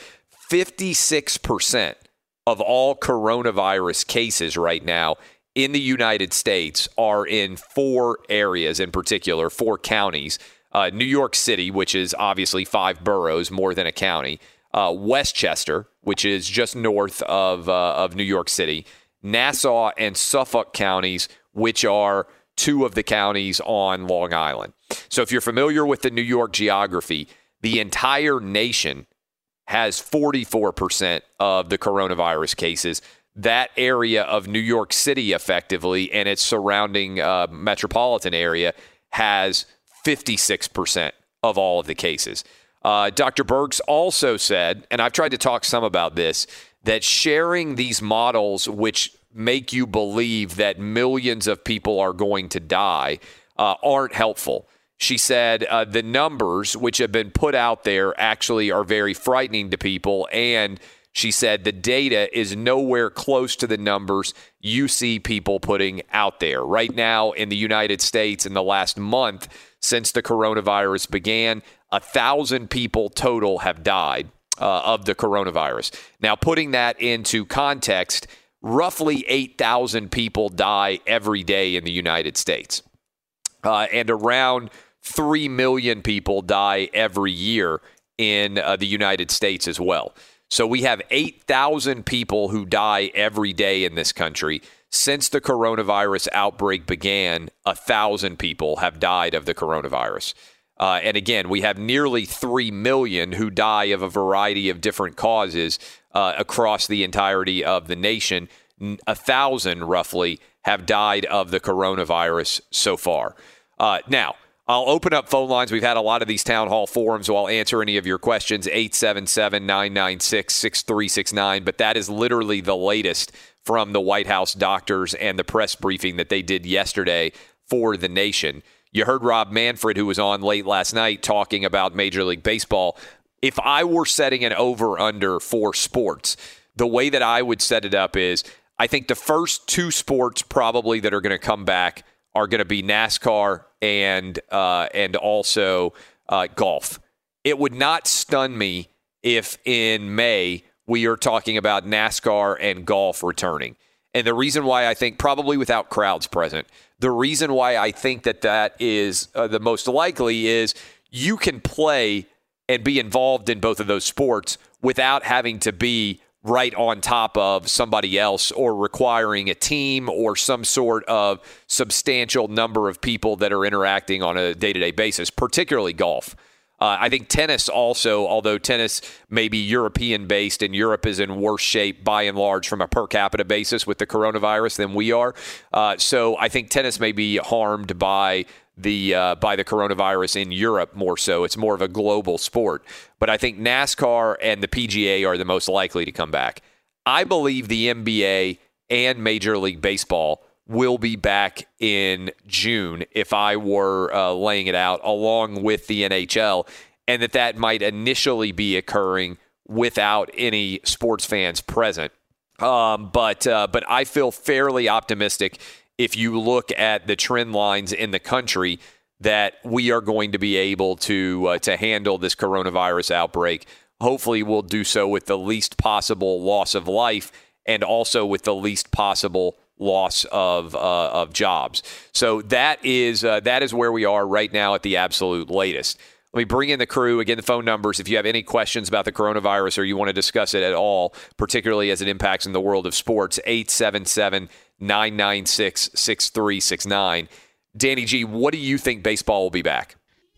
56 percent of all coronavirus cases right now in the United States are in four areas in particular, four counties. Uh, New York City, which is obviously five boroughs, more than a county uh, Westchester, which is just north of uh, of New York City, Nassau and Suffolk counties, which are two of the counties on Long Island. So if you're familiar with the New York geography, the entire nation has 44% of the coronavirus cases. That area of New York City, effectively, and its surrounding uh, metropolitan area, has 56% of all of the cases. Uh, Dr. Birx also said, and I've tried to talk some about this, that sharing these models, which make you believe that millions of people are going to die, uh, aren't helpful. She said uh, the numbers which have been put out there actually are very frightening to people. And she said the data is nowhere close to the numbers you see people putting out there. Right now in the United States, in the last month since the coronavirus began, a thousand people total have died uh, of the coronavirus. Now, putting that into context, roughly 8,000 people die every day in the United States, uh, and around 3 million people die every year in uh, the United States as well. So we have 8,000 people who die every day in this country. Since the coronavirus outbreak began, a thousand people have died of the coronavirus. Uh, and again, we have nearly 3 million who die of a variety of different causes uh, across the entirety of the nation. A thousand, roughly, have died of the coronavirus so far. Uh, now, I'll open up phone lines. We've had a lot of these town hall forums, so I'll answer any of your questions 877 996 6369. But that is literally the latest from the White House doctors and the press briefing that they did yesterday for the nation. You heard Rob Manfred, who was on late last night, talking about Major League Baseball. If I were setting an over under for sports, the way that I would set it up is I think the first two sports probably that are going to come back are going to be NASCAR and uh, and also uh, golf. It would not stun me if in May we are talking about NASCAR and golf returning. And the reason why I think probably without crowds present, the reason why I think that that is uh, the most likely is you can play and be involved in both of those sports without having to be right on top of somebody else or requiring a team or some sort of substantial number of people that are interacting on a day to day basis, particularly golf. Uh, I think tennis also, although tennis may be European based and Europe is in worse shape by and large from a per capita basis with the coronavirus than we are. Uh, so I think tennis may be harmed by the uh, by the coronavirus in Europe more so. It's more of a global sport. But I think NASCAR and the PGA are the most likely to come back. I believe the NBA and Major League Baseball will be back in June if I were uh, laying it out along with the NHL, and that that might initially be occurring without any sports fans present. Um, but uh, but I feel fairly optimistic if you look at the trend lines in the country that we are going to be able to uh, to handle this coronavirus outbreak. Hopefully, we'll do so with the least possible loss of life and also with the least possible loss of uh, of jobs. So that is uh, that is where we are right now at the absolute latest. Let me bring in the crew. Again, the phone numbers. If you have any questions about the coronavirus or you want to discuss it at all, particularly as it impacts in the world of sports, 877 996 6369. Danny G, what do you think baseball will be back?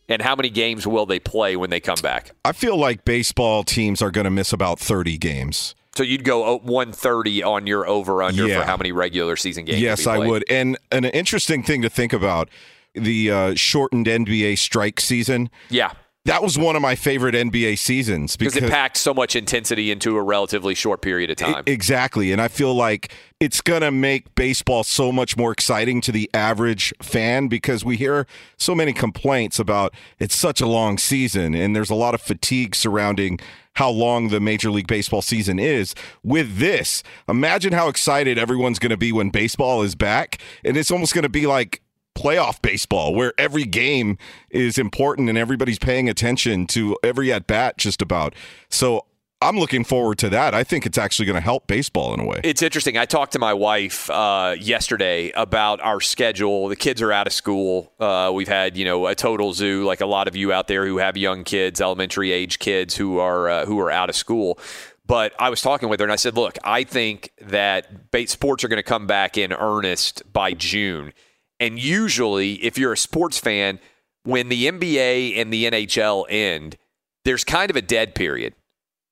And how many games will they play when they come back? I feel like baseball teams are going to miss about 30 games. So you'd go 130 on your over under Yeah. for how many regular season games? Yes, I would. And an interesting thing to think about the uh, shortened NBA strike season. Yeah. That was one of my favorite NBA seasons Because it packed so much intensity into a relatively short period of time. E- Exactly. And I feel like it's going to make baseball so much more exciting to the average fan because we hear so many complaints about it's such a long season and there's a lot of fatigue surrounding how long the Major League Baseball season is. With this, imagine how excited everyone's going to be when baseball is back. And it's almost going to be like playoff baseball where every game is important and everybody's paying attention to every at bat just about. So I'm looking forward to that. I think it's actually going to help baseball in a way. It's interesting. I talked to my wife uh, yesterday about our schedule. The kids are out of school. Uh, we've had, you know, a total zoo, like a lot of you out there who have young kids, elementary age kids who are uh, who are out of school. But I was talking with her and I said, look, I think that sports are going to come back in earnest by June. And usually, if you're a sports fan, when the NBA and the NHL end, there's kind of a dead period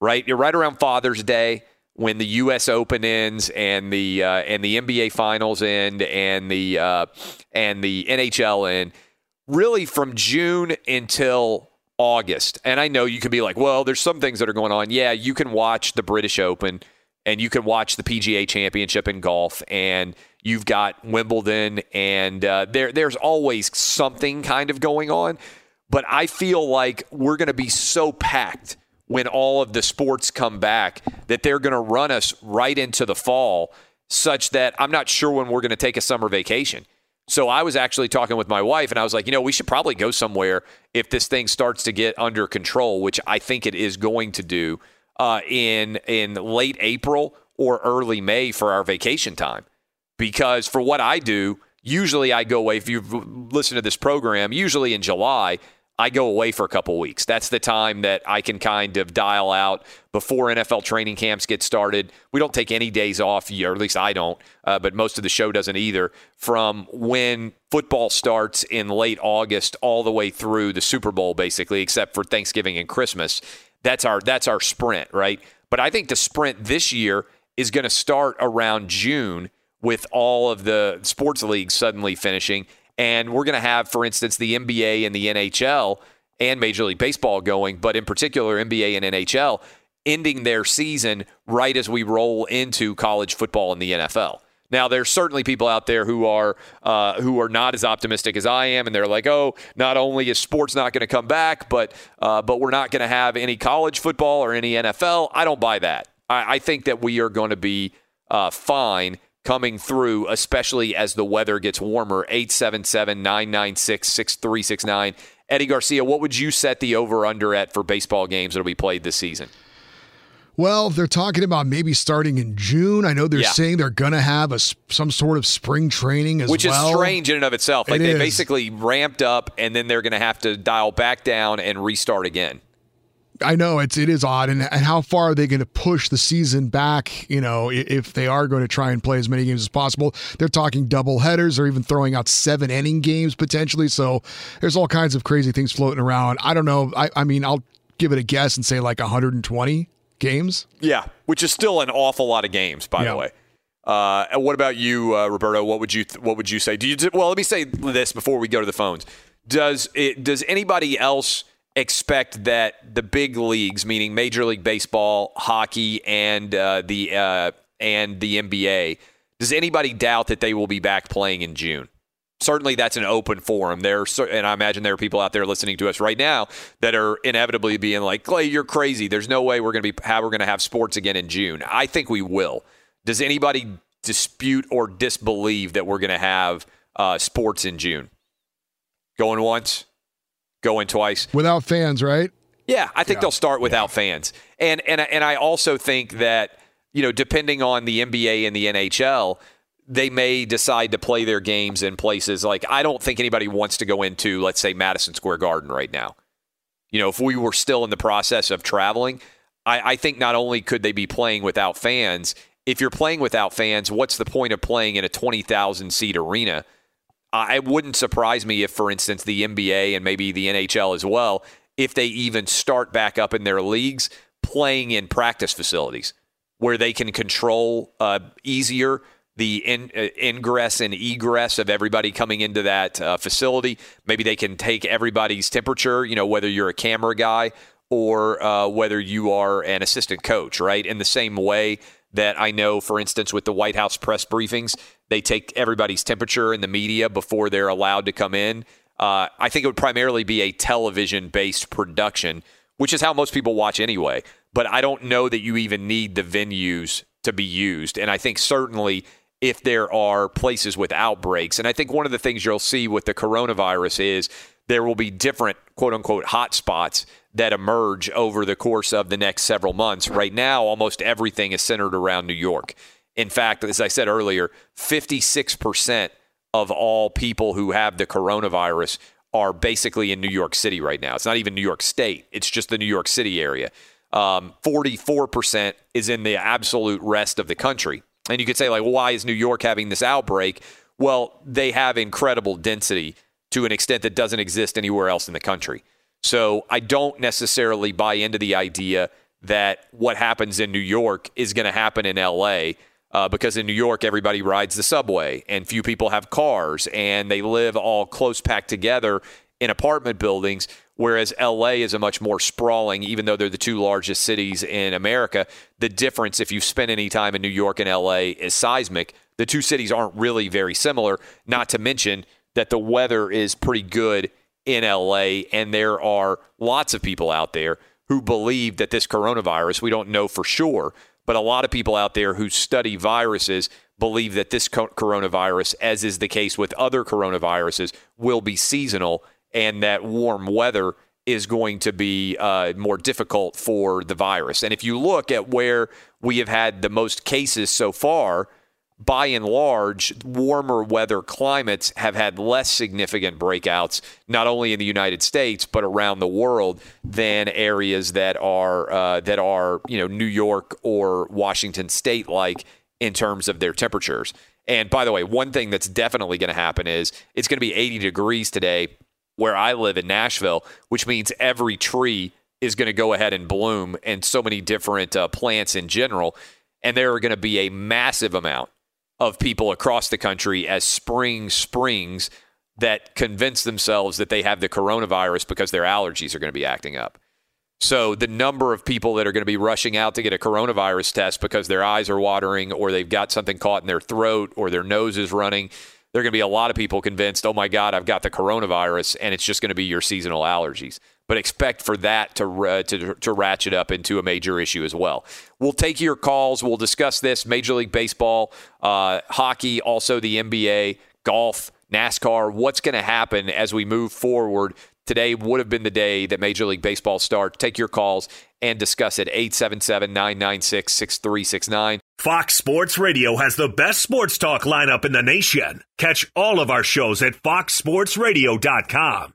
right? You're right around Father's Day when the U.S. Open ends and the uh, and the NBA Finals end and the uh, and the NHL end. Really, from June until August. And I know you can be like, well, there's some things that are going on. Yeah, you can watch the British Open and you can watch the PGA Championship in golf and you've got Wimbledon and uh, there there's always something kind of going on. But I feel like we're going to be so packed when all of the sports come back that they're going to run us right into the fall, such that I'm not sure when we're going to take a summer vacation. So I was actually talking with my wife, and I was like, you know, we should probably go somewhere if this thing starts to get under control, which I think it is going to do uh, in in late April or early May for our vacation time. Because for what I do, usually I go away. If you've listened to this program, usually in July, I go away for a couple weeks. That's the time that I can kind of dial out before NFL training camps get started. We don't take any days off, or at least I don't, uh, but most of the show doesn't either, from when football starts in late August all the way through the Super Bowl, basically, except for Thanksgiving and Christmas. That's our that's our sprint, right? But I think the sprint this year is going to start around June with all of the sports leagues suddenly finishing. And we're going to have, for instance, the NBA and the NHL and Major League Baseball going, but in particular, NBA and NHL ending their season right as we roll into college football and the NFL. Now, there's certainly people out there who are uh, who are not as optimistic as I am, and they're like, "Oh, not only is sports not going to come back, but uh, but we're not going to have any college football or any NFL." I don't buy that. I, I think that we are going to be uh, fine coming through, especially as the weather gets warmer. 877 996 6369. Eddie Garcia, what would you set the over under at for baseball games that'll be played this season? Well, they're talking about maybe starting in June. I know they're Yeah. saying they're going to have a some sort of spring training as Which well. is strange in and of itself. Like It they is. basically ramped up and then they're going to have to dial back down and restart again. I know it's it is odd, and, and how far are they going to push the season back? You know, if they are going to try and play as many games as possible, they're talking double headers or even throwing out seven inning games potentially. So there's all kinds of crazy things floating around. I don't know. I, I mean, I'll give it a guess and say like 120 games. Yeah, which is still an awful lot of games, by Yeah. the way. Uh, what about you, uh, Roberto? What would you What would you say? Do you? Well, let me say this before we go to the phones. Does it? Does anybody else expect that the big leagues, meaning Major League Baseball, hockey, and uh, the uh, and the NBA, does anybody doubt that they will be back playing in June? certainly that's an open forum. There, and I imagine there are people out there listening to us right now that are inevitably being like, "Clay, you're crazy. There's no way we're going to be how we're going to have sports again in June." I think we will. Does anybody dispute or disbelieve that we're going to have uh, sports in June? Going once, going twice without fans, right? Yeah, I think yeah. they'll start without yeah. fans, and and and I also think that you know, depending on the NBA and the NHL, they may decide to play their games in places like I don't think anybody wants to go into, let's say, Madison Square Garden right now. You know, if we were still in the process of traveling, I, I think not only could they be playing without fans, if you're playing without fans, what's the point of playing in a 20,000 seat arena? I wouldn't surprise me if, for instance, the NBA and maybe the NHL as well, if they even start back up in their leagues playing in practice facilities where they can control uh, easier the in, uh, ingress and egress of everybody coming into that uh, facility. Maybe they can take everybody's temperature, you know, whether you're a camera guy or uh, whether you are an assistant coach, right? In the same way that I know, for instance, with the White House press briefings, they take everybody's temperature in the media before they're allowed to come in. Uh, I think it would primarily be a television based production, which is how most people watch anyway. But I don't know that you even need the venues to be used. And I think certainly if there are places with outbreaks. And I think one of the things you'll see with the coronavirus is there will be different quote unquote hotspots that emerge over the course of the next several months. Right now, almost everything is centered around New York. In fact, as I said earlier, 56% of all people who have the coronavirus are basically in New York City right now. It's not even New York State, it's just the New York City area. Um, 44% is in the absolute rest of the country. And you could say, like, why is New York having this outbreak? Well, they have incredible density to an extent that doesn't exist anywhere else in the country. So I don't necessarily buy into the idea that what happens in New York is going to happen in LA. Uh, because in New York, everybody rides the subway and few people have cars and they live all close packed together in apartment buildings whereas LA is a much more sprawling, even though they're the two largest cities in America. The difference, if you've spent any time in New York and LA, is seismic. The two cities aren't really very similar, not to mention that the weather is pretty good in LA, and there are lots of people out there who believe that this coronavirus, we don't know for sure, but a lot of people out there who study viruses believe that this coronavirus, as is the case with other coronaviruses, will be seasonal and that warm weather is going to be uh, more difficult for the virus. And if you look at where we have had the most cases so far, by and large, warmer weather climates have had less significant breakouts, not only in the United States but around the world, than areas that are uh, that are you know New York or Washington State like in terms of their temperatures. And by the way, one thing that's definitely going to happen is it's going to be 80 degrees today where I live in Nashville, which means every tree is going to go ahead and bloom and so many different uh, plants in general. And there are going to be a massive amount of people across the country as spring springs that convince themselves that they have the coronavirus because their allergies are going to be acting up. So the number of people that are going to be rushing out to get a coronavirus test because their eyes are watering or they've got something caught in their throat or their nose is running there are going to be a lot of people convinced, oh my God, I've got the coronavirus, and it's just going to be your seasonal allergies. But expect for that to, uh, to, to ratchet up into a major issue as well. We'll take your calls. We'll discuss this Major League Baseball, uh, hockey, also the NBA, golf, NASCAR. What's going to happen as we move forward Today would have been the day that Major League Baseball starts. Take your calls and discuss it. 877 996 6369. Fox Sports Radio has the best sports talk lineup in the nation. Catch all of our shows at foxsportsradio.com.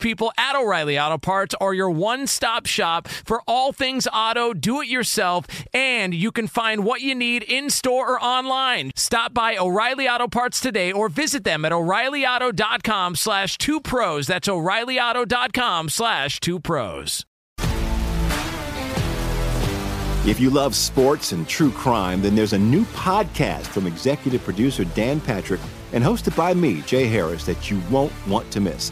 people at O'Reilly Auto Parts are your one stop shop for all things auto, do it yourself, and you can find what you need in store or online. Stop by O'Reilly Auto Parts today or visit them at o'ReillyAuto.com slash two pros. That's o'ReillyAuto.com slash two pros. If you love sports and true crime, then there's a new podcast from executive producer Dan Patrick and hosted by me, Jay Harris, that you won't want to miss.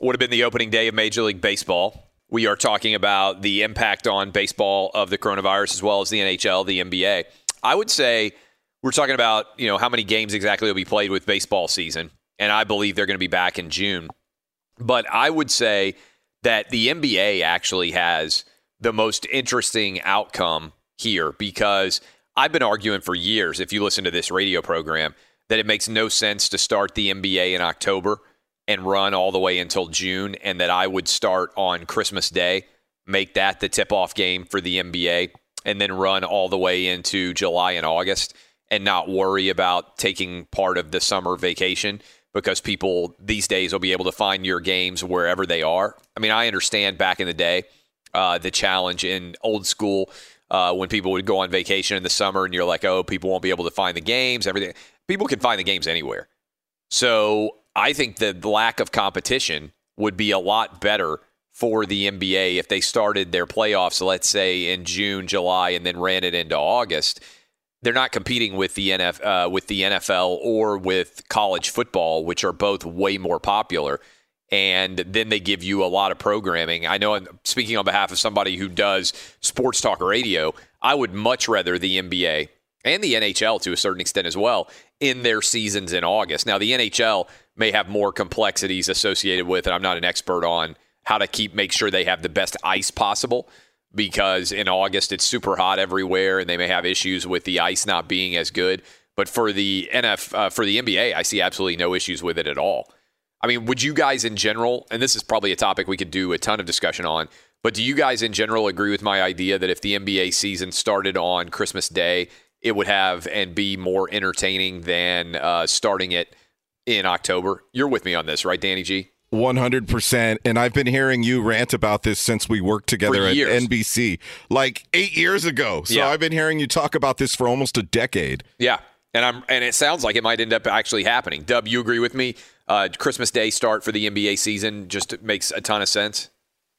would have been the opening day of Major League Baseball. We are talking about the impact on baseball of the coronavirus as well as the NHL, the NBA. I would say we're talking about, you know, how many games exactly will be played with baseball season, and I believe they're going to be back in June. But I would say that the NBA actually has the most interesting outcome here because I've been arguing for years if you listen to this radio program that it makes no sense to start the NBA in October and run all the way until June, and that I would start on Christmas Day, make that the tip off game for the NBA, and then run all the way into July and August and not worry about taking part of the summer vacation because people these days will be able to find your games wherever they are. I mean, I understand back in the day uh, the challenge in old school uh, when people would go on vacation in the summer and you're like, oh, people won't be able to find the games, everything. People can find the games anywhere. So I think the lack of competition would be a lot better for the NBA if they started their playoffs, let's say in June, July, and then ran it into August. They're not competing with the NF, uh, with the NFL or with college football, which are both way more popular. And then they give you a lot of programming. I know I'm speaking on behalf of somebody who does sports talk radio. I would much rather the NBA and the NHL to a certain extent as well in their seasons in August. Now, the NHL may have more complexities associated with it. I'm not an expert on how to keep make sure they have the best ice possible. because in August it's super hot everywhere and they may have issues with the ice not being as good. But for the NF uh, for the NBA, I see absolutely no issues with it at all. I mean, would you guys in general, and this is probably a topic we could do a ton of discussion on, but do you guys in general agree with my idea that if the NBA season started on Christmas Day, it would have and be more entertaining than uh, starting it in October? You're with me on this, right, Danny G? 100%. And I've been hearing you rant about this since we worked together at. NBC, like eight years ago. So Yeah. I've been hearing you talk about this for almost a decade. Yeah, and I'm and it sounds like it might end up actually happening. Dub, you agree with me? Uh, Christmas Day start for the NBA season just makes a ton of sense.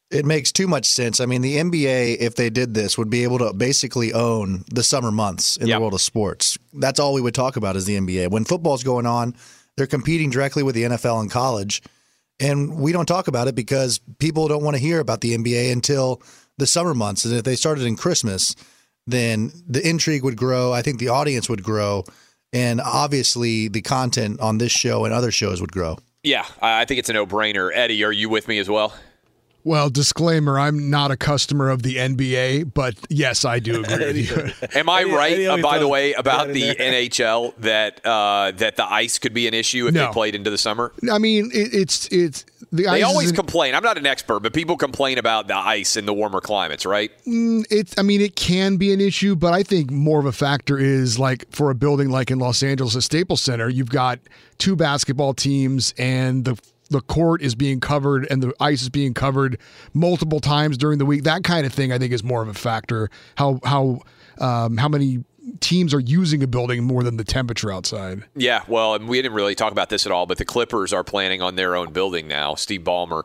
It makes too much sense. I mean, the NBA, if they did this, would be able to basically own the summer months in the world of sports. That's all we would talk about is the NBA. When football's going on, they're competing directly with the NFL and college. And we don't talk about it because people don't want to hear about the NBA until the summer months. And if they started in Christmas, then the intrigue would grow. I think the audience would grow. And obviously, the content on this show and other shows would grow. Yeah, I I think it's a no-brainer. Eddie, are you with me as well? Well, disclaimer: I'm not a customer of the NBA, but yes, I do agree with *laughs* you. Am I right, uh, by the way, about the. *laughs* NHL that uh, that the ice could be an issue if they played into the summer? I mean, it, it's it's the ice They always isn't- complain. I'm not an expert, but people complain about the ice in the warmer climates, right? Mm, It's, I mean, it can be an issue, but I think more of a factor is like for a building like in Los Angeles, a Staples Center, you've got two basketball teams and the the court is being covered and the ice is being covered multiple times during the week. That kind of thing, I think, is more of a factor. How how um, how many teams are using a building more than the temperature outside? Yeah, well, and we didn't really talk about this at all, but the Clippers are planning on their own building now. Steve Ballmer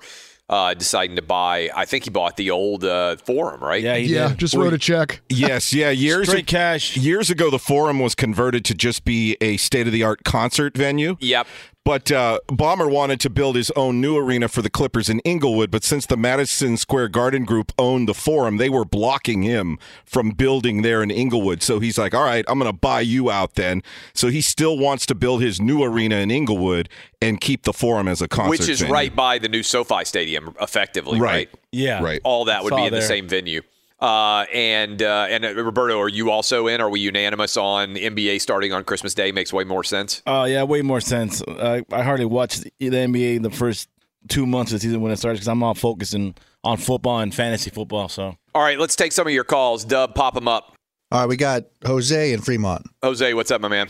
uh, deciding to buy. I think he bought the old uh, Forum, right? Yeah, he yeah, did. just wrote a check. *laughs* Yes, yeah, years Straight cash. Years ago, the Forum was converted to just be a state of the art concert venue. Yep. But uh, Ballmer wanted to build his own new arena for the Clippers in Inglewood. But since the Madison Square Garden Group owned the Forum, they were blocking him from building there in Inglewood. So he's like, "All right, I'm going to buy you out then." So he still wants to build his new arena in Inglewood and keep the Forum as a concert, Which is venue. right by the new SoFi Stadium, effectively, right? Right. Yeah. Right. All that would It's be all in the same venue. Uh, and uh, and uh, Roberto, are you also in? Are we unanimous on NBA starting on Christmas Day? Makes way more sense. Oh yeah, way more sense. I, I hardly watch the NBA the first two months of the season when it starts because I'm all focusing on football and fantasy football. So All right, let's take some of your calls. Dub, pop them up. All right, we got Jose in Fremont. Jose, what's up, my man?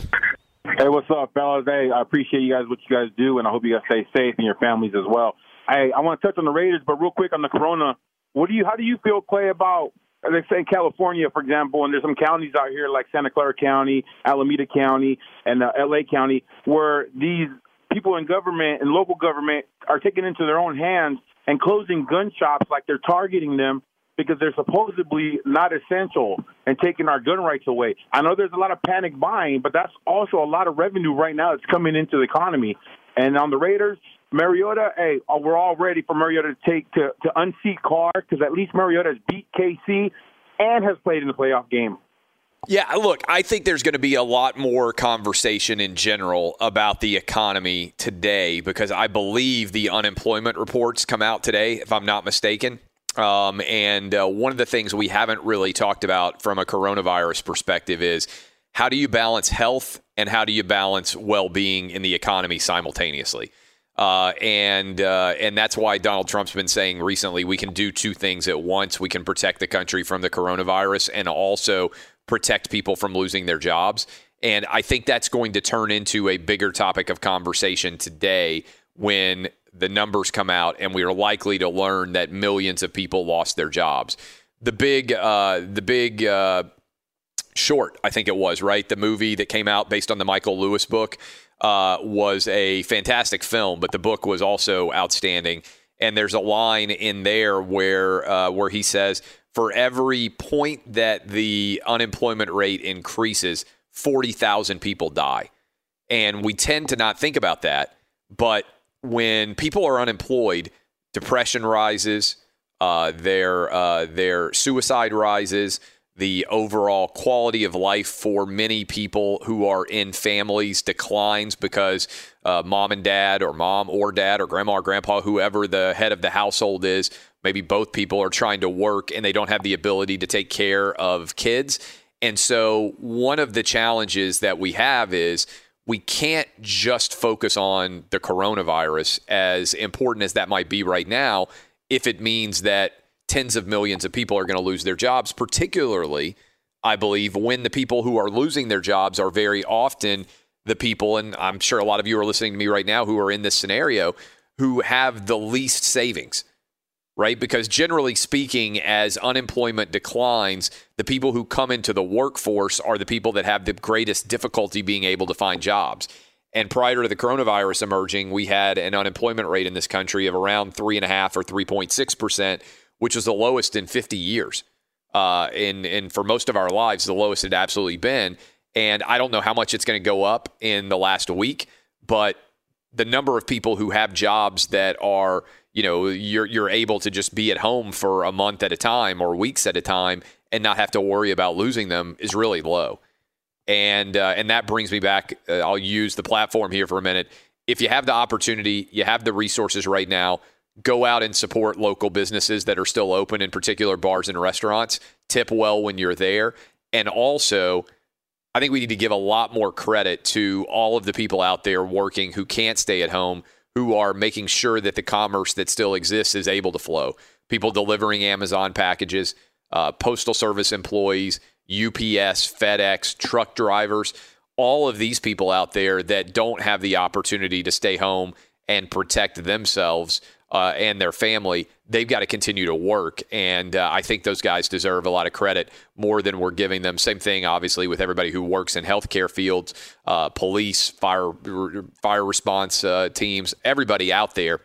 Hey, what's up, fellas? Hey, I appreciate you guys, what you guys do, and I hope you guys stay safe and your families as well. Hey, I want to touch on the Raiders, but real quick on the Corona. What do you? How do you feel, Clay, about? Let's say California, for example, and there's some counties out here like Santa Clara County, Alameda County, and uh, L.A. County, where these people in government and local government are taking into their own hands and closing gun shops like they're targeting them because they're supposedly not essential and taking our gun rights away. I know there's a lot of panic buying, but that's also a lot of revenue right now that's coming into the economy. And on the Raiders, Mariota, hey, uh, we're all ready for Mariota to take to, to unseat Carr because at least Mariota has beat KC and has played in the playoff game. Yeah, look, I think there's going to be a lot more conversation in general about the economy today because I believe the unemployment reports come out today, if I'm not mistaken. Um, and uh, one of the things we haven't really talked about from a coronavirus perspective is how do you balance health and how do you balance well being in the economy simultaneously? Uh, and uh, and that's why Donald Trump's been saying recently we can do two things at once. We can protect the country from the coronavirus and also protect people from losing their jobs. And I think that's going to turn into a bigger topic of conversation today when the numbers come out and we are likely to learn that millions of people lost their jobs. The big, uh, the big uh, short, I think it was, right? The movie that came out based on the Michael Lewis book uh, was a fantastic film, but the book was also outstanding. And there's a line in there where uh, where he says, for every point that the unemployment rate increases, forty thousand people die. And we tend to not think about that, but when people are unemployed, depression rises, uh, their uh, their suicide rises, the overall quality of life for many people who are in families declines because uh, mom and dad, or mom or dad, or grandma or grandpa, whoever the head of the household is, maybe both people are trying to work and they don't have the ability to take care of kids. And so, one of the challenges that we have is we can't just focus on the coronavirus, as important as that might be right now, if it means that tens of millions of people are going to lose their jobs, particularly, I believe, when the people who are losing their jobs are very often the people, and I'm sure a lot of you are listening to me right now who are in this scenario, who have the least savings, right? Because generally speaking, as unemployment declines, the people who come into the workforce are the people that have the greatest difficulty being able to find jobs. And prior to the coronavirus emerging, we had an unemployment rate in this country of around three and a half or 3.6 percent, which was the lowest in 50 years. Uh, and, and for most of our lives, the lowest it absolutely been. And I don't know how much it's going to go up in the last week, but the number of people who have jobs that are, you know, you're you're able to just be at home for a month at a time or weeks at a time and not have to worry about losing them is really low. And uh, and that brings me back. Uh, I'll use the platform here for a minute. If you have the opportunity, you have the resources right now. Go out and support local businesses that are still open, in particular bars and restaurants. Tip well when you're there, and also I think we need to give a lot more credit to all of the people out there working who can't stay at home, who are making sure that the commerce that still exists is able to flow. People delivering Amazon packages, uh, postal service employees, UPS, FedEx, truck drivers, all of these people out there that don't have the opportunity to stay home and protect themselves uh, and their family, they've got to continue to work. And uh, I think those guys deserve a lot of credit more than we're giving them. Same thing, obviously, with everybody who works in healthcare fields, uh, police, fire, fire response uh, teams, everybody out there,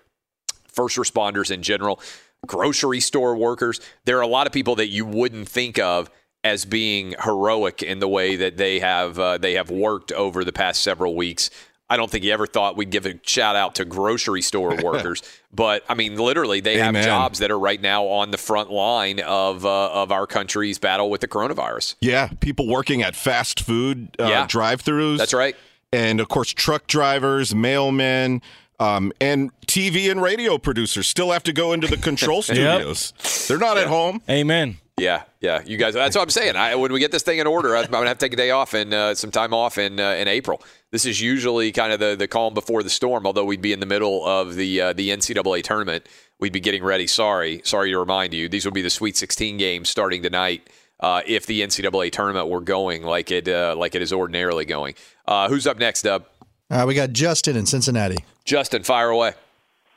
first responders in general, grocery store workers. There are a lot of people that you wouldn't think of as being heroic in the way that they have uh, they have worked over the past several weeks. I don't think he ever thought we'd give a shout out to grocery store *laughs* workers, but I mean, literally, they Amen. have jobs that are right now on the front line of uh, of our country's battle with the coronavirus. Yeah, people working at fast food uh, Yeah. drive-throughs. That's right. And of course, truck drivers, mailmen, um, and TV and radio producers still have to go into the control *laughs* studios. They're not at home. Amen. Yeah, yeah, you guys. That's what I'm saying. I, when we get this thing in order, I'm gonna have to take a day off and uh, some time off in uh, in April. This is usually kind of the the calm before the storm. Although we'd be in the middle of the uh, the NCAA tournament, we'd be getting ready. Sorry, sorry to remind you. These would be the Sweet 16 games starting tonight. Uh, if the NCAA tournament were going like it uh, like it is ordinarily going. Uh, who's up next, Dub? Uh, we got Justin in Cincinnati. Justin, fire away.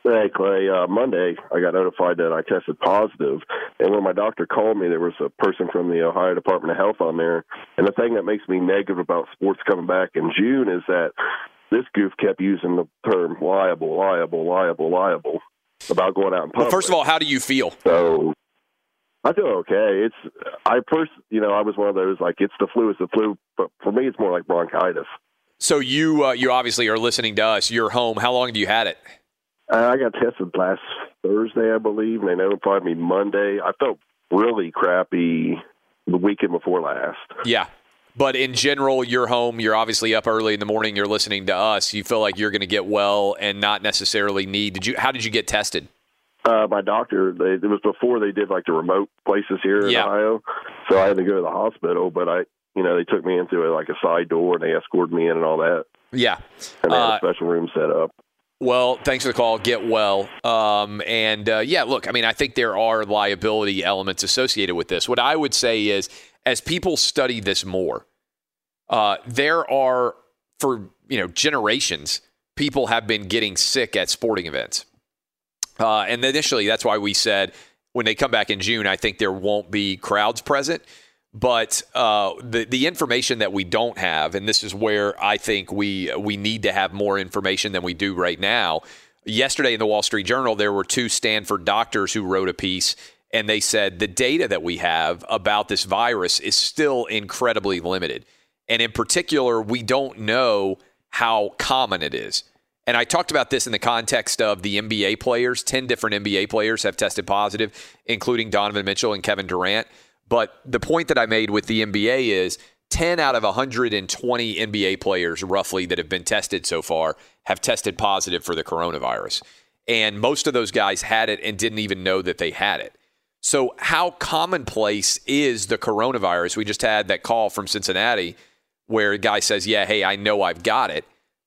Hey Clay, uh, Monday I got notified that I tested positive, and when my doctor called me, there was a person from the Ohio Department of Health on there. And the thing that makes me negative about sports coming back in June is that this goof kept using the term liable, liable, liable, liable about going out in public. Well, first of all, how do you feel? So I feel okay. It's I first, you know, I was one of those like it's the flu, it's the flu, but for me, it's more like bronchitis. So you uh, you obviously are listening to us. You're home. How long have you had it? Uh, I got tested last Thursday, I believe, and they notified me Monday. I felt really crappy the weekend before last. Yeah. But in general, you're home. You're obviously up early in the morning. You're listening to us. You feel like you're going to get well and not necessarily need. Did you? How did you get tested? Uh, my doctor, they, it was before they did like the remote places here in Yeah. Ohio, so I had to go to the hospital. But I, you know, they took me into a, like a side door and they escorted me in and all that, Yeah. and they had Uh, a special room set up. Well, thanks for the call. Get well. Um, and uh, yeah, look, I mean, I think there are liability elements associated with this. What I would say is, as people study this more, uh, there are for you know generations people have been getting sick at sporting events, uh, and initially that's why we said when they come back in June, I think there won't be crowds present. But uh, the the information that we don't have, and this is where I think we we need to have more information than we do right now. Yesterday in the Wall Street Journal, there were two Stanford doctors who wrote a piece, and they said the data that we have about this virus is still incredibly limited, and in particular, we don't know how common it is. And I talked about this in the context of the NBA players. 10 different NBA players have tested positive, including Donovan Mitchell and Kevin Durant. But the point that I made with the NBA is 10 out of 120 NBA players, roughly, that have been tested so far have tested positive for the coronavirus. And most of those guys had it and didn't even know that they had it. So, how commonplace is the coronavirus? We just had that call from Cincinnati where a guy says, Yeah, hey, I know I've got it.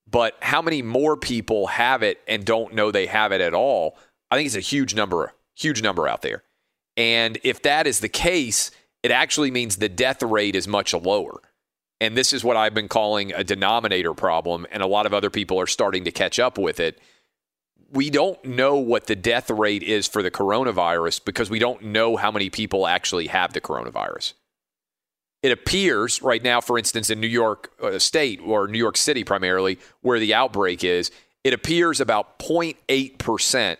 But how many more people have it and don't know they have it at all? I think it's a huge number, huge number out there. And if that is the case, it actually means the death rate is much lower. And this is what I've been calling a denominator problem. And a lot of other people are starting to catch up with it. We don't know what the death rate is for the coronavirus because we don't know how many people actually have the coronavirus. It appears right now, for instance, in New York uh, State or New York City primarily, where the outbreak is, it appears about 0.8%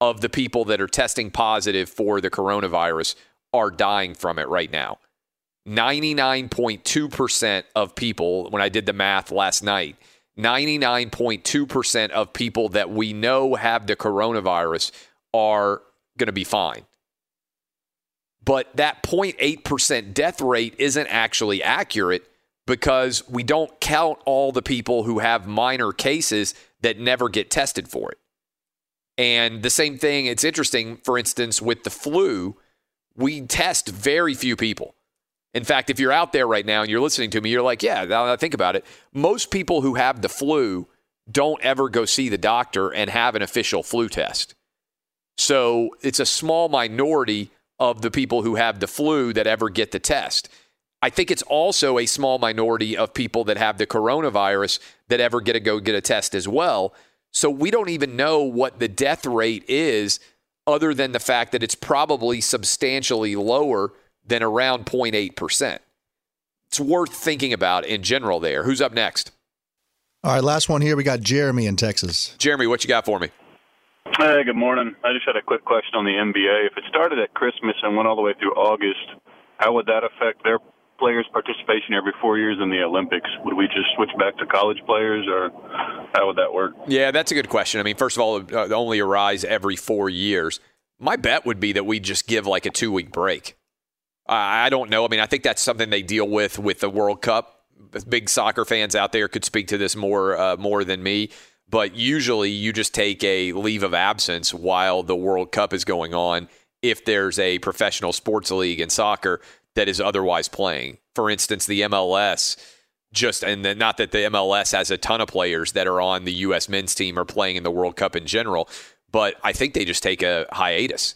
of the people that are testing positive for the coronavirus are dying from it right now. 99.2% of people, when I did the math last night, 99.2% of people that we know have the coronavirus are going to be fine. But that 0.8% death rate isn't actually accurate because we don't count all the people who have minor cases that never get tested for it. And the same thing, it's interesting, for instance, with the flu, we test very few people. In fact, if you're out there right now and you're listening to me, you're like, yeah, now I think about it. Most people who have the flu don't ever go see the doctor and have an official flu test. So it's a small minority of the people who have the flu that ever get the test. I think it's also a small minority of people that have the coronavirus that ever get to go get a test as well. So we don't even know what the death rate is, other than the fact that it's probably substantially lower than around 0.8%. It's worth thinking about in general there. Who's up next? All right, last one here. We got Jeremy in Texas. Jeremy, what you got for me? Hey, good morning. I just had a quick question on the NBA. If it started at Christmas and went all the way through August, how would that affect their players' participation every four years in the Olympics? Would we just switch back to college players, or how would that work? Yeah, that's a good question. I mean, first of all, uh, only arise every four years. My bet would be that we just give like a two week break. I don't know. I mean, I think that's something they deal with with the World Cup. Big soccer fans out there could speak to this more uh, more than me. But usually, you just take a leave of absence while the World Cup is going on. If there's a professional sports league in soccer that is otherwise playing, for instance, the MLS just and then not that the MLS has a ton of players that are on the U.S. men's team or playing in the World Cup in general, but I think they just take a hiatus.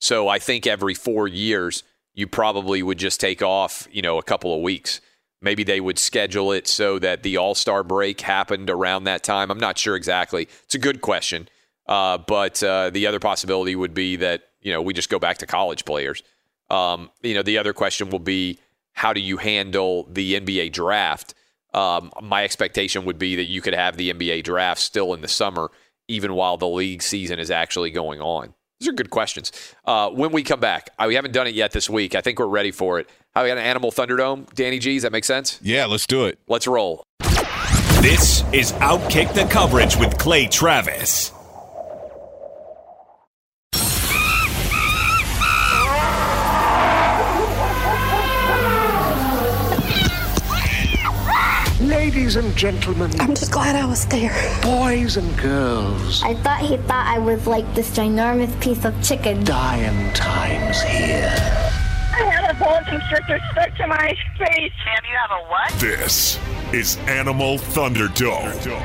So I think every four years you probably would just take off, you know, a couple of weeks. Maybe they would schedule it so that the All Star break happened around that time. I'm not sure exactly. It's a good question, uh, but uh, the other possibility would be that you know we just go back to college players. Um, you know, the other question will be how do you handle the NBA draft? Um, my expectation would be that you could have the NBA draft still in the summer, even while the league season is actually going on. These are good questions. Uh, when we come back, uh, we haven't done it yet this week. I think we're ready for it. How we got an Animal Thunderdome? Danny G, does that make sense? Yeah, let's do it. Let's roll. This is Outkick the Coverage with Clay Travis. Ladies and gentlemen. I'm just glad I was there. Boys and girls. I thought he thought I was like this ginormous piece of chicken. Dying times here. I had a whole constrictor stuck to my face. Sam, you have a what? This is Animal Thunderdome.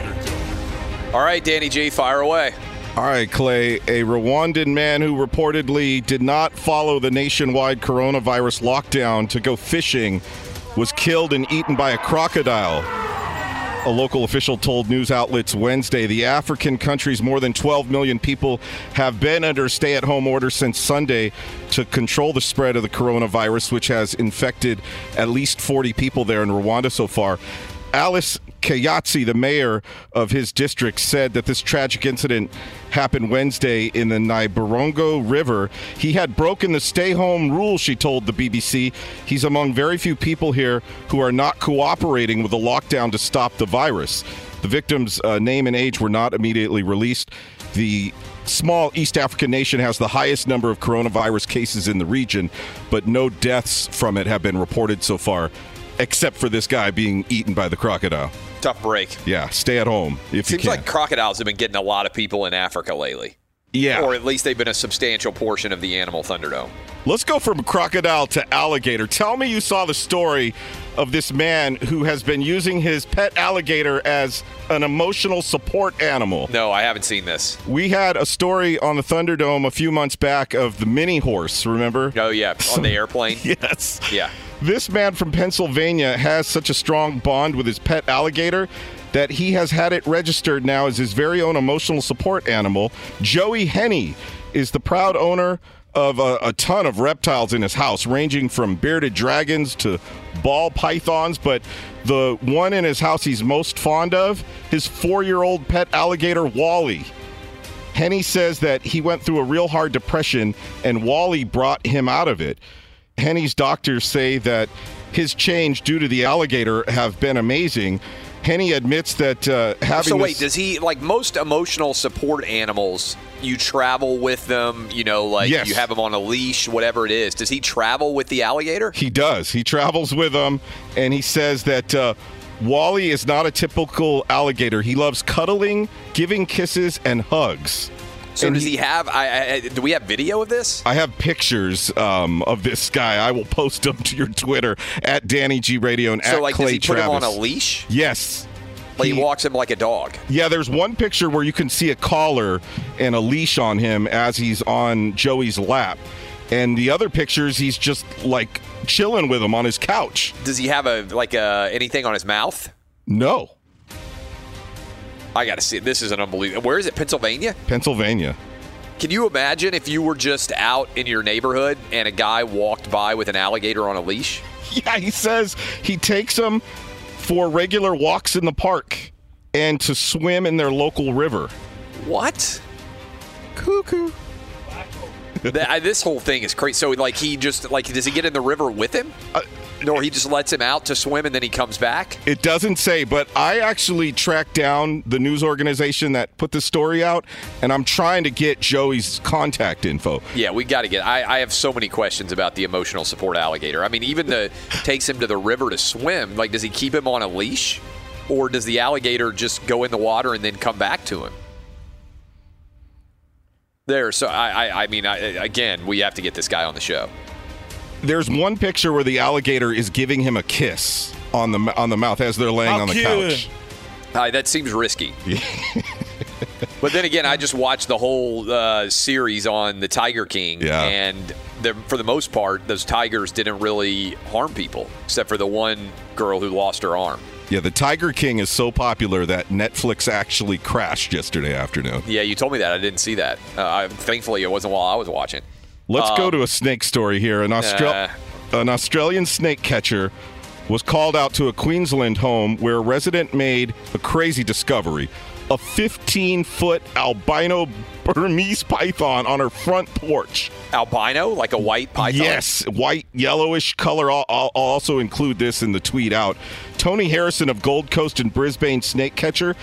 All right, Danny G, fire away. All right, Clay. A Rwandan man who reportedly did not follow the nationwide coronavirus lockdown to go fishing was killed and eaten by a crocodile. A local official told news outlets Wednesday the African country's more than 12 million people have been under stay at home orders since Sunday to control the spread of the coronavirus, which has infected at least 40 people there in Rwanda so far. Alice Kayitesi, the mayor of his district, said that this tragic incident happened Wednesday in the Nyabarongo River. He had broken the stay home rule, she told the BBC. He's among very few people here who are not cooperating with the lockdown to stop the virus. The victim's uh, name and age were not immediately released. The small East African nation has the highest number of coronavirus cases in the region, but no deaths from it have been reported so far, except for this guy being eaten by the crocodile. Tough break. Yeah, stay at home if Seems you can. Seems like crocodiles have been getting a lot of people in Africa lately. Yeah. Or at least they've been a substantial portion of the animal Thunderdome. Let's go from crocodile to alligator. Tell me you saw the story of this man who has been using his pet alligator as an emotional support animal. No, I haven't seen this. We had a story on the Thunderdome a few months back of the mini horse, remember? Oh, yeah, on the *laughs* airplane. yes. Yeah. This man from Pennsylvania has such a strong bond with his pet alligator that he has had it registered now as his very own emotional support animal. Joey Henney is the proud owner of a, a, ton of reptiles in his house, ranging from bearded dragons to ball pythons. But the one in his house he's most fond of, his four year old pet alligator, Wally. Henney says that he went through a real hard depression and Wally brought him out of it. Henney's doctors say that his change due to the alligator have been amazing. Henney admits that uh, having So wait, this- does he like most emotional support animals? You travel with them, you know, like Yes. you have them on a leash, whatever it is. Does he travel with the alligator? He does. He travels with them, and he says that uh, Wally is not a typical alligator. He loves cuddling, giving kisses, and hugs. So And does he, have? I, I, do we have video of this? I have pictures um, of this guy. I will post them to your Twitter at Danny G Radio and So at like, Clay does he put him on a leash? Yes. Like he, walks him like a dog. Yeah, there's one picture where you can see a collar and a leash on him as he's on Joey's lap. And the other pictures, he's just like chilling with him on his couch. Does he have a like a anything on his mouth? No, I got to see. it. This is an unbelievable. Where is it? Pennsylvania. Pennsylvania. Can you imagine if you were just out in your neighborhood and a guy walked by with an alligator on a leash? *laughs* Yeah, he says he takes them for regular walks in the park and to swim in their local river. What? Cuckoo. *laughs* That- I- this whole thing is crazy. So, like, he just like does he get in the river with him, uh, or he just lets him out to swim and then he comes back? It doesn't say, but I actually tracked down the news organization that put the story out, and I'm trying to get Joey's contact info. Yeah, we got to get. I, I have so many questions about the emotional support alligator. I mean, even the takes him to the river to swim. Like, does he keep him on a leash, or does the alligator just go in the water and then come back to him? There. So I. I, I mean, I, again, we have to get this guy on the show. There's one picture where the alligator is giving him a kiss on the on the mouth as they're laying How on the cute. couch. Uh, that seems risky. *laughs* but then again, I just watched the whole uh, series on the Tiger King, Yeah. and the, for the most part, those tigers didn't really harm people, except for the one girl who lost her arm. Yeah, the Tiger King is so popular that Netflix actually crashed yesterday afternoon. Yeah, you told me that. I didn't see that. Uh, I, thankfully, it wasn't while I was watching. Let's go Um, to a snake story here. An, Austra- an Australian snake catcher was called out to a Queensland home where a resident made a crazy discovery a 15 foot albino Burmese python on her front porch. Albino, like a white python? Yes, white, yellowish color. I'll I'll also include this in the tweet out. Tony Harrison of Gold Coast and Brisbane snake catcher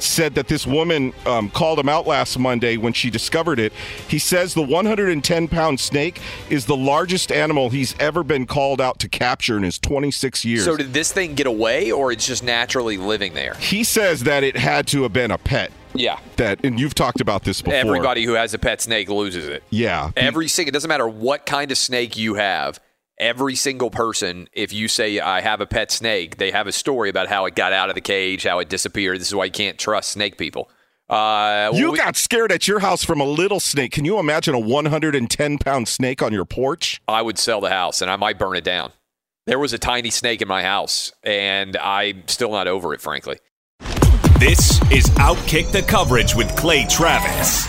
said that this woman um, called him out last Monday when she discovered it. He says the 110 pound snake is the largest animal he's ever been called out to capture in his 26 years. So did this thing get away, or it's just naturally living there? he says that it had to have been a pet. Yeah. That and you've talked about this before. Everybody who has a pet snake loses it. Yeah. Every single, it doesn't matter what kind of snake you have. Every single person, if you say I have a pet snake, they have a story about how it got out of the cage, how it disappeared. This is why you can't trust snake people. Uh, You we- got scared at your house from a little snake. Can you imagine a 110 pound snake on your porch? I would sell the house and I might burn it down. There was a tiny snake in my house, and I'm still not over it, frankly. This is Outkick the Coverage with Clay Travis.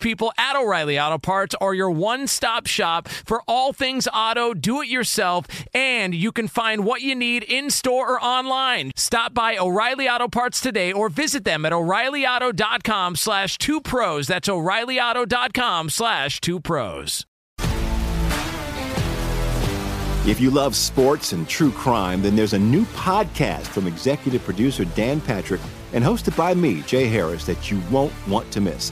people at O'Reilly Auto Parts are your one stop shop for all things auto, do it yourself, and you can find what you need in store or online. Stop by O'Reilly Auto Parts today or visit them at o'ReillyAuto.com slash two pros. That's o'ReillyAuto.com slash two pros. If you love sports and true crime, then there's a new podcast from executive producer Dan Patrick and hosted by me, Jay Harris, that you won't want to miss.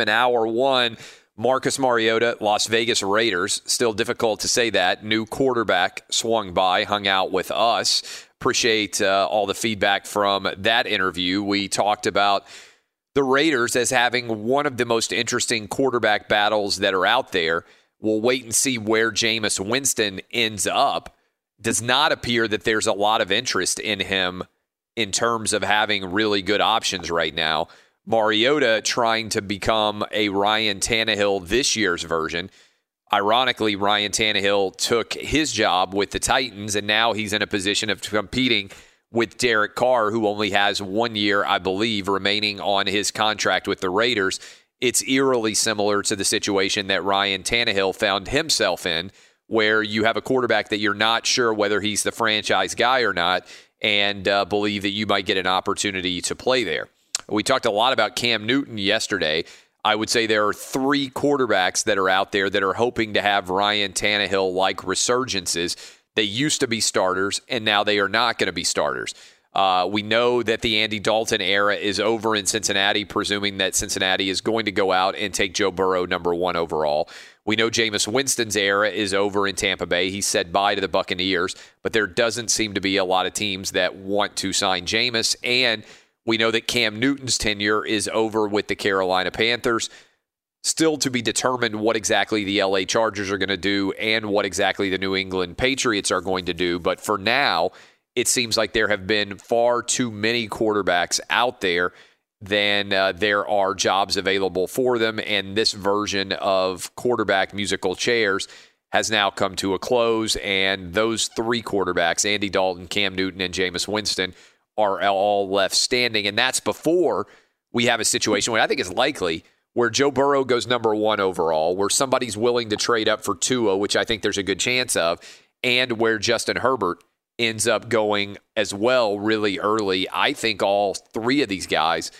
in hour one. Marcus Mariota, Las Vegas Raiders. Still difficult to say that. New quarterback swung by, hung out with us. Appreciate uh, all the feedback from that interview. We talked about the Raiders as having one of the most interesting quarterback battles that are out there. We'll wait and see where Jameis Winston ends up. Does not appear that there's a lot of interest in him in terms of having really good options right now. Mariota trying to become a Ryan Tannehill this year's version. Ironically, Ryan Tannehill took his job with the Titans, and now he's in a position of competing with Derek Carr, who only has one year, I believe, remaining on his contract with the Raiders. It's eerily similar to the situation that Ryan Tannehill found himself in, where you have a quarterback that you're not sure whether he's the franchise guy or not, and uh, believe that you might get an opportunity to play there. We talked a lot about Cam Newton yesterday. I would say there are three quarterbacks that are out there that are hoping to have Ryan Tannehill like resurgences. They used to be starters, and now they are not going to be starters. Uh, we know that the Andy Dalton era is over in Cincinnati, presuming that Cincinnati is going to go out and take Joe Burrow number one overall. We know Jameis Winston's era is over in Tampa Bay. He said bye to the Buccaneers, but there doesn't seem to be a lot of teams that want to sign Jameis. And we know that Cam Newton's tenure is over with the Carolina Panthers. Still to be determined what exactly the LA Chargers are going to do and what exactly the New England Patriots are going to do. But for now, it seems like there have been far too many quarterbacks out there than uh, there are jobs available for them. And this version of quarterback musical chairs has now come to a close. And those three quarterbacks, Andy Dalton, Cam Newton, and Jameis Winston, are all left standing. And that's before we have a situation where I think is likely where Joe Burrow goes number one overall, where somebody's willing to trade up for Tua, which I think there's a good chance of, and where Justin Herbert ends up going as well really early. I think all three of these guys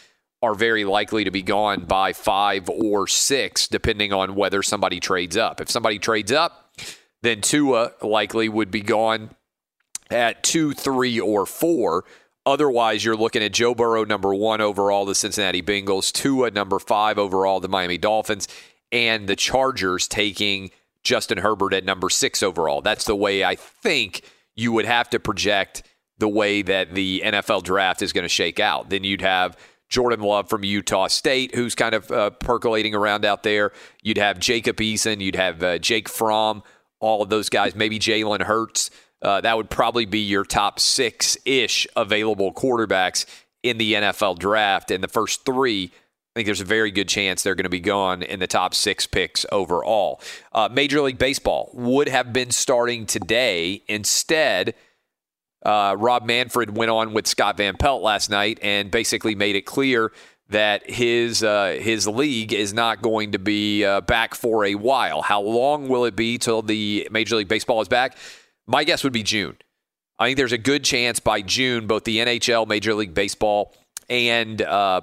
are very likely to be gone by five or six, depending on whether somebody trades up. If somebody trades up, then Tua likely would be gone at two, three, or four. Otherwise, you're looking at Joe Burrow, number one overall, the Cincinnati Bengals, Tua, number five overall, the Miami Dolphins, and the Chargers taking Justin Herbert at number six overall. That's the way I think you would have to project the way that the NFL draft is going to shake out. Then you'd have Jordan Love from Utah State, who's kind of uh, percolating around out there. You'd have Jacob Eason. You'd have uh, Jake Fromm, all of those guys, maybe Jalen Hurts. Uh, that would probably be your top six ish available quarterbacks in the NFL draft. And the first three, I think there's a very good chance they're going to be gone in the top six picks overall. Uh, Major League Baseball would have been starting today. Instead, uh, Rob Manfred went on with Scott Van Pelt last night and basically made it clear that his uh, his league is not going to be uh, back for a while. How long will it be till the Major League Baseball is back? My guess would be June. I think there's a good chance by June both the NHL, Major League Baseball, and uh,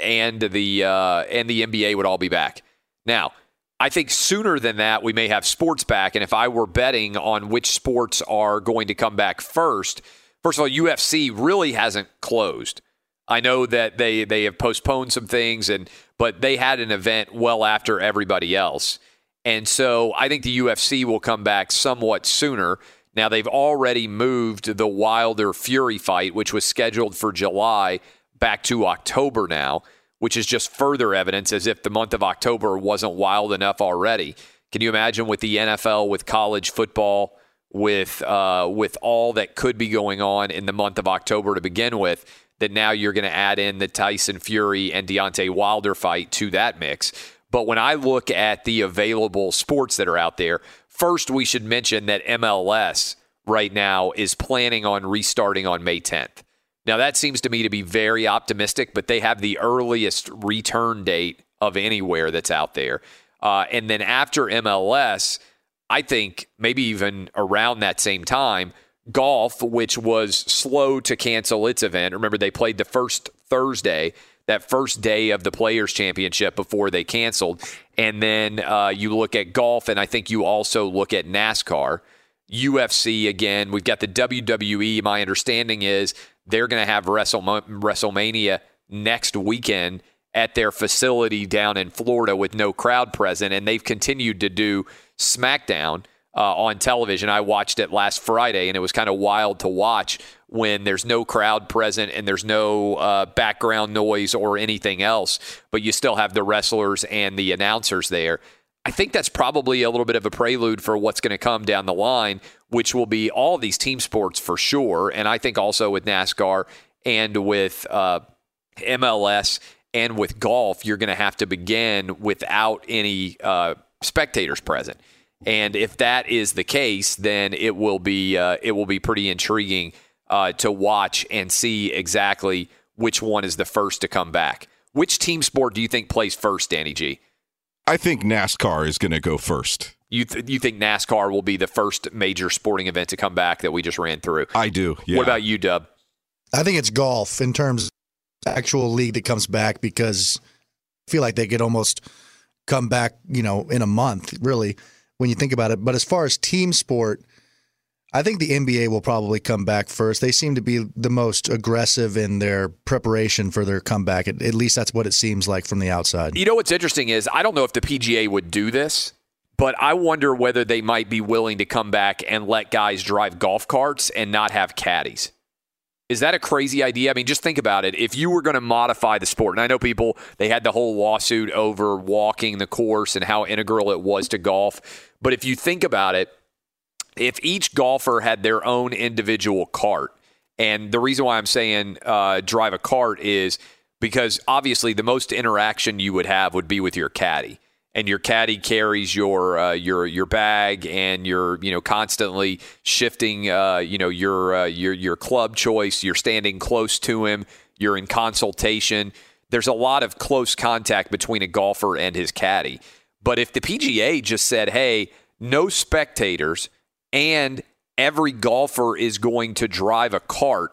and the uh, and the NBA would all be back. Now, I think sooner than that we may have sports back. And if I were betting on which sports are going to come back first, first of all, UFC really hasn't closed. I know that they they have postponed some things, and but they had an event well after everybody else. And so I think the UFC will come back somewhat sooner. Now, they've already moved the Wilder Fury fight, which was scheduled for July, back to October now, which is just further evidence as if the month of October wasn't wild enough already. Can you imagine with the NFL, with college football, with uh, with all that could be going on in the month of October to begin with, that now you're going to add in the Tyson Fury and Deontay Wilder fight to that mix. But when I look at the available sports that are out there, first we should mention that MLS right now is planning on restarting on May 10th. Now, that seems to me to be very optimistic, but they have the earliest return date of anywhere that's out there. Uh, and then after MLS, I think maybe even around that same time, golf, which was slow to cancel its event. Remember, they played the first Thursday that first day of the Players Championship before they canceled. And then uh, you look at golf, and I think you also look at NASCAR. UFC again. We've got the WWE. My understanding is they're going to have WrestleMania next weekend at their facility down in Florida with no crowd present, and they've continued to do SmackDown uh, on television. I watched it last Friday, and it was kind of wild to watch when there's no crowd present and there's no uh, background noise or anything else, but you still have the wrestlers and the announcers there. I think that's probably a little bit of a prelude for what's going to come down the line, which will be all these team sports for sure. And I think also with NASCAR and with uh, MLS and with golf, you're going to have to begin without any uh, spectators present. And if that is the case, then it will be uh, it will be pretty intriguing uh, to watch and see exactly which one is the first to come back. Which team sport do you think plays first, Danny G? I think NASCAR is going to go first. You th- you think NASCAR will be the first major sporting event to come back that we just ran through? I do. Yeah. What about you, Dub? I think it's golf in terms of actual league that comes back because I feel like they could almost come back, you know, in a month, really, when you think about it. But as far as team sport, I think the NBA will probably come back first. They seem to be the most aggressive in their preparation for their comeback. At, at least that's what it seems like from the outside. You know what's interesting is I don't know if the PGA would do this, but I wonder whether they might be willing to come back and let guys drive golf carts and not have caddies. Is that a crazy idea? I mean, just think about it. If you were going to modify the sport, and I know people, they had the whole lawsuit over walking the course and how integral it was to golf. But if you think about it, if each golfer had their own individual cart, and the reason why I'm saying uh, drive a cart is because obviously the most interaction you would have would be with your caddy, and your caddy carries your uh, your your bag, and you're you know constantly shifting uh, you know your uh, your your club choice. You're standing close to him. You're in consultation. There's a lot of close contact between a golfer and his caddy. But if the PGA just said, "Hey, no spectators," and every golfer is going to drive a cart.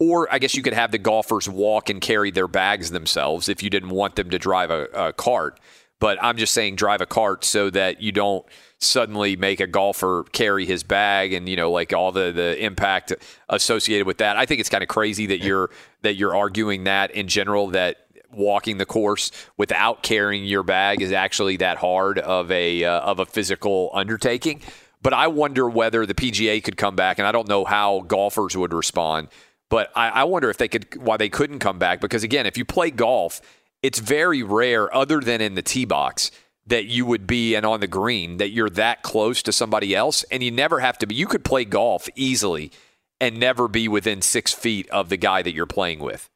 Or I guess you could have the golfers walk and carry their bags themselves if you didn't want them to drive a, a cart. But I'm just saying drive a cart so that you don't suddenly make a golfer carry his bag and you know like all the the impact associated with that. I think it's kind of crazy that you're that you're arguing that in general that walking the course without carrying your bag is actually that hard of a uh, of a physical undertaking. But I wonder whether the PGA could come back, and I don't know how golfers would respond. But I, I wonder if they could why they couldn't come back because again, if you play golf, it's very rare, other than in the tee box, that you would be and on the green that you're that close to somebody else, and you never have to be. You could play golf easily and never be within six feet of the guy that you're playing with.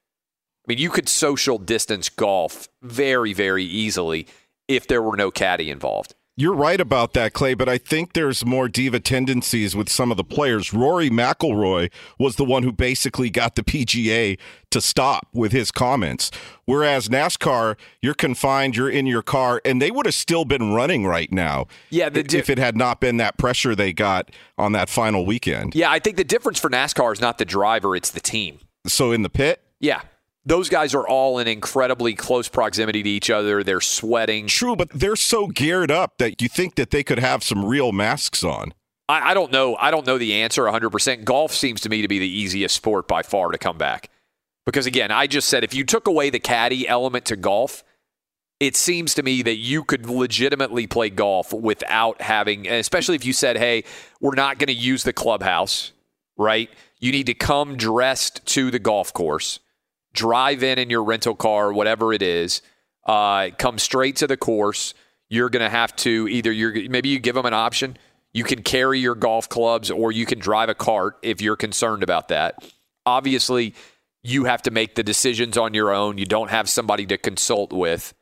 I mean, you could social distance golf very, very easily if there were no caddy involved. You're right about that, Clay, but I think there's more diva tendencies with some of the players. Rory McIlroy was the one who basically got the PGA to stop with his comments. Whereas NASCAR, you're confined, you're in your car, and they would have still been running right now. Yeah, di- if it had not been that pressure they got on that final weekend. Yeah, I think the difference for NASCAR is not the driver, it's the team. So in the pit? Yeah those guys are all in incredibly close proximity to each other. They're sweating. True, but they're so geared up that you think that they could have some real masks on. I, I don't know. I don't know the answer 100%. Golf seems to me to be the easiest sport by far to come back. Because again, I just said if you took away the caddy element to golf, it seems to me that you could legitimately play golf without having, especially if you said, hey, we're not going to use the clubhouse, right? You need to come dressed to the golf course drive in in your rental car, whatever it is, uh, come straight to the course. You're going to have to either you're maybe you give them an option. You can carry your golf clubs or you can drive a cart if you're concerned about that. Obviously, you have to make the decisions on your own. You don't have somebody to consult with.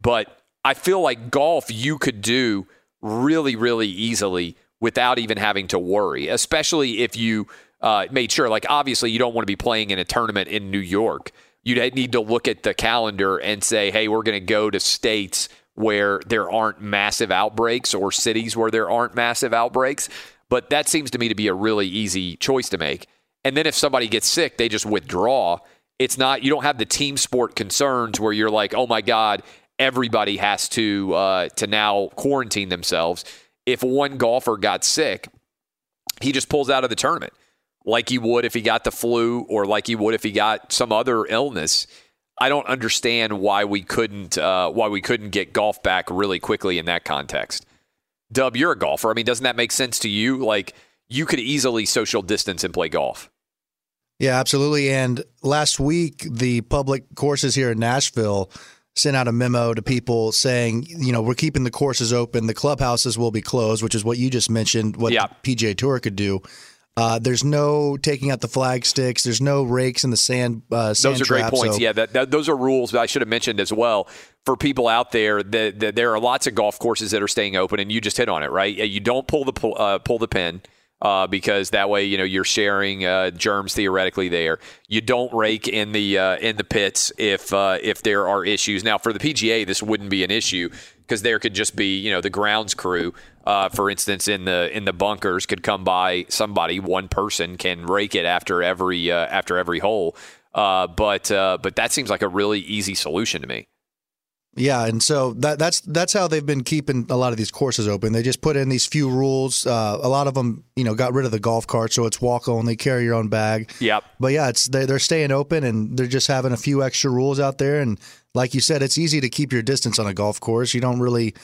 But I feel like golf you could do really, really easily without even having to worry, especially if you uh, made sure. Like, obviously, you don't want to be playing in a tournament in New York. You'd need to look at the calendar and say, hey, we're going to go to states where there aren't massive outbreaks or cities where there aren't massive outbreaks. But that seems to me to be a really easy choice to make. And then if somebody gets sick, they just withdraw. It's not, you don't have the team sport concerns where you're like, oh my God, everybody has to uh, to now quarantine themselves. If one golfer got sick, he just pulls out of the tournament like he would if he got the flu or like he would if he got some other illness. I don't understand why we couldn't uh, why we couldn't get golf back really quickly in that context. Dub, you're a golfer. I mean, doesn't that make sense to you? Like you could easily social distance and play golf. Yeah, absolutely. And last week, the public courses here in Nashville sent out a memo to people saying, you know, we're keeping the courses open. The clubhouses will be closed, which is what you just mentioned, what yeah. the PGA Tour could do. Uh, there's no taking out the flag sticks. There's no rakes in the sand. Uh, sand those are trap, great points. So. Yeah, that, that, those are rules that I should have mentioned as well for people out there. That, that, there are lots of golf courses that are staying open, and you just hit on it, right? You don't pull the uh, pull the pin. Uh, because that way, you know, you're sharing uh, germs theoretically there. You don't rake in the uh, in the pits if uh, if there are issues. Now, for the PGA, this wouldn't be an issue because there could just be, you know, the grounds crew uh, for instance, in the in the bunkers, could come by somebody, one person can rake it after every uh, after every hole. Uh, but uh, but that seems like a really easy solution to me. Yeah, and so that, that's that's how they've been keeping a lot of these courses open. They just put in these few rules. Uh, a lot of them, you know, got rid of the golf cart, so it's walk only, carry your own bag. Yep. But yeah, it's they, they're staying open and they're just having a few extra rules out there. And like you said, it's easy to keep your distance on a golf course. You don't really,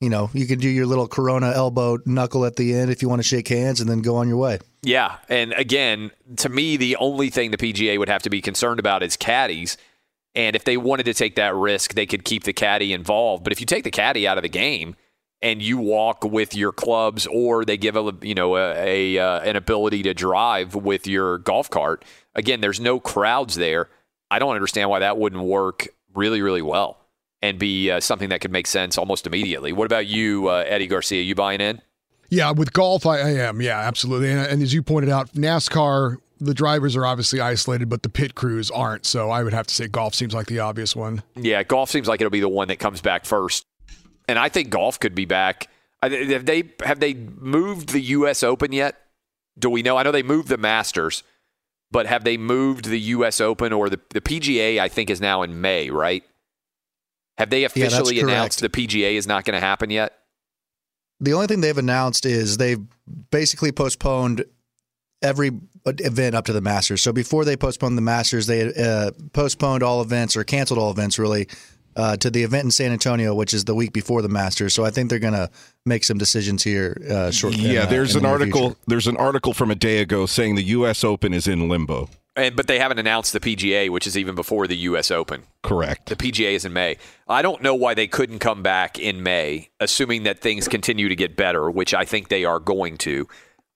you know, you can do your little Corona elbow knuckle at the end if you want to shake hands and then go on your way. Yeah, and again, to me, the only thing the PGA would have to be concerned about is caddies. And if they wanted to take that risk, they could keep the caddy involved. But if you take the caddy out of the game and you walk with your clubs, or they give a you know a, a uh, an ability to drive with your golf cart, again, there's no crowds there. I don't understand why that wouldn't work really, really well and be uh, something that could make sense almost immediately. What about you, uh, Eddie Garcia? You buying in? Yeah, with golf, I, I am. Yeah, absolutely. And, and as you pointed out, NASCAR, the drivers are obviously isolated, but the pit crews aren't. So I would have to say golf seems like the obvious one. Yeah, golf seems like it'll be the one that comes back first, and I think golf could be back. Have they have they moved the U.S. Open yet? Do we know? I know they moved the Masters, but have they moved the U.S. Open or the the PGA? I think is now in May, right? Have they officially correct. announced the PGA is not going to happen yet? The only thing they've announced is they've basically postponed every event up to the Masters. So before they postponed the Masters, they uh, postponed all events or canceled all events really uh, to the event in San Antonio, which is the week before the Masters. So I think they're going to make some decisions here uh, shortly. Yeah, in, uh, there's in an the near article. future. There's an article from a day ago saying the U.S. Open is in limbo. And but they haven't announced the PGA, which is even before the U.S. Open. Correct. The PGA is in May. I don't know why they couldn't come back in May, assuming that things continue to get better, which I think they are going to.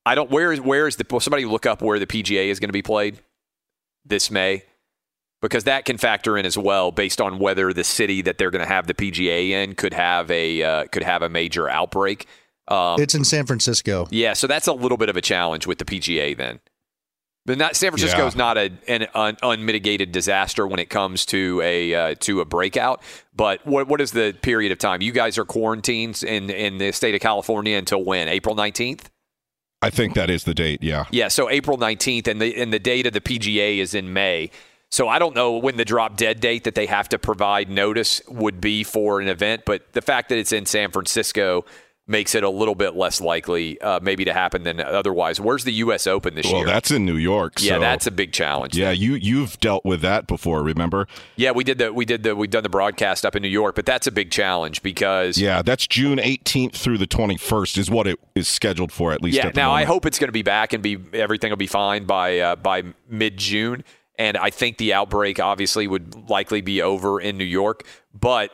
I don't. Where is where is the? Will somebody look up where the PGA is going to be played this May? Because that can factor in as well, based on whether the city that they're going to have the PGA in could have a uh, could have a major outbreak. Um, It's in San Francisco. yeah, so that's a little bit of a challenge with the PGA then. But not San Francisco is Yeah. not a, an un, unmitigated disaster when it comes to a uh, to a breakout. But what what is the period of time? You guys are quarantined in in the state of California until when? April nineteenth. I think that is the date. Yeah. Yeah, so April 19th, and the and the date of the PGA is in May. So I don't know when the drop dead date that they have to provide notice would be for an event, but the fact that it's in San Francisco makes it a little bit less likely uh, maybe to happen than otherwise. Where's the U.S. Open this Well, year? Well, that's in New York. yeah, that's a big challenge. Yeah, you you've dealt with that before. Remember? Yeah, we did the we did the we've done the broadcast up in New York, but that's a big challenge because Yeah, that's June 18th through the 21st is what it is scheduled for at least. Yeah. at the Now I hope it's going to be back and be everything will be fine by uh, by mid June, and I think the outbreak obviously would likely be over in New York. But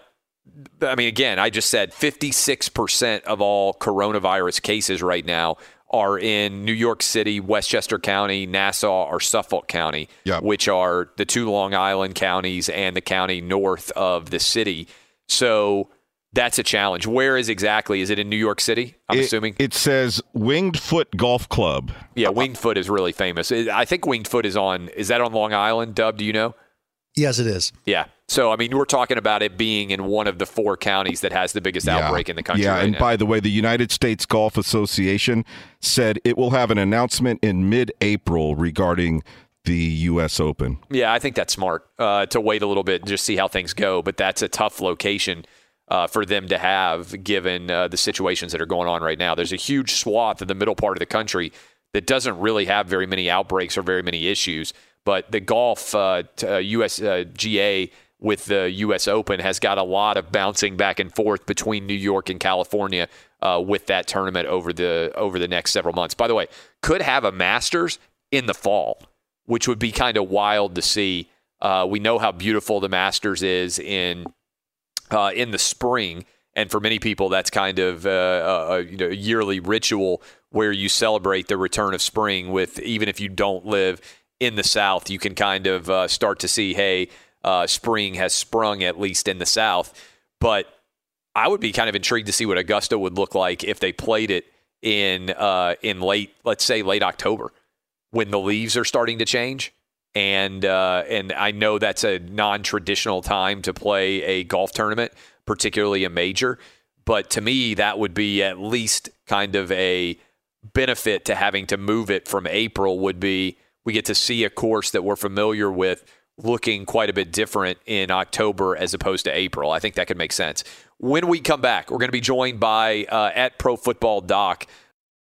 I mean, again, I just said 56 percent of all coronavirus cases right now are in New York City, Westchester County, Nassau, or Suffolk County, which are the two Long Island counties and the county north of the city. So that's a challenge. Where is exactly? Is it in New York City? I'm It- assuming. it says Winged Foot Golf Club. Yeah, Winged Foot is really famous. I think Winged Foot is on. Is that on Long Island? Dub, do you know? Yes, it is. Yeah. So I mean, we're talking about it being in one of the four counties that has the biggest outbreak in the country. Yeah, right and now. by the way, the United States Golf Association said it will have an announcement in mid-April regarding the U.S. Open. Yeah, I think that's smart uh, to wait a little bit and just see how things go. But that's a tough location uh, for them to have, given uh, the situations that are going on right now. There's a huge swath in the middle part of the country that doesn't really have very many outbreaks or very many issues. But the golf uh, t- uh, USGA with the U.S. Open has got a lot of bouncing back and forth between New York and California uh, with that tournament over the over the next several months. By the way, could have a Masters in the fall, which would be kind of wild to see. Uh, we know how beautiful the Masters is in uh, in the spring, and for many people, that's kind of uh, a, a you know, yearly ritual where you celebrate the return of spring. With even if you don't live in the South, you can kind of uh, start to see, hey, uh, spring has sprung at least in the South. But I would be kind of intrigued to see what Augusta would look like if they played it in uh, in late, let's say late October, when the leaves are starting to change. And uh, and I know that's a non-traditional time to play a golf tournament, particularly a major. But to me, that would be at least kind of a benefit to having to move it from April. Would be we get to see a course that we're familiar with looking quite a bit different in October as opposed to April. I think that could make sense. When we come back, we're going to be joined by uh, at Pro Football Doc.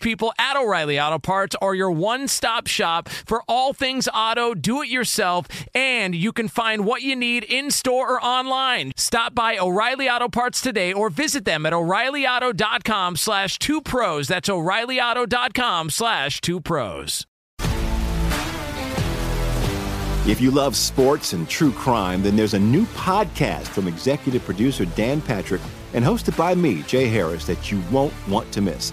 people at O'Reilly Auto Parts are your one stop shop for all things auto, do it yourself, and you can find what you need in store or online. Stop by O'Reilly Auto Parts today or visit them at o'ReillyAuto.com slash two pros. That's o'ReillyAuto.com slash two pros. If you love sports and true crime, then there's a new podcast from executive producer Dan Patrick and hosted by me, Jay Harris, that you won't want to miss.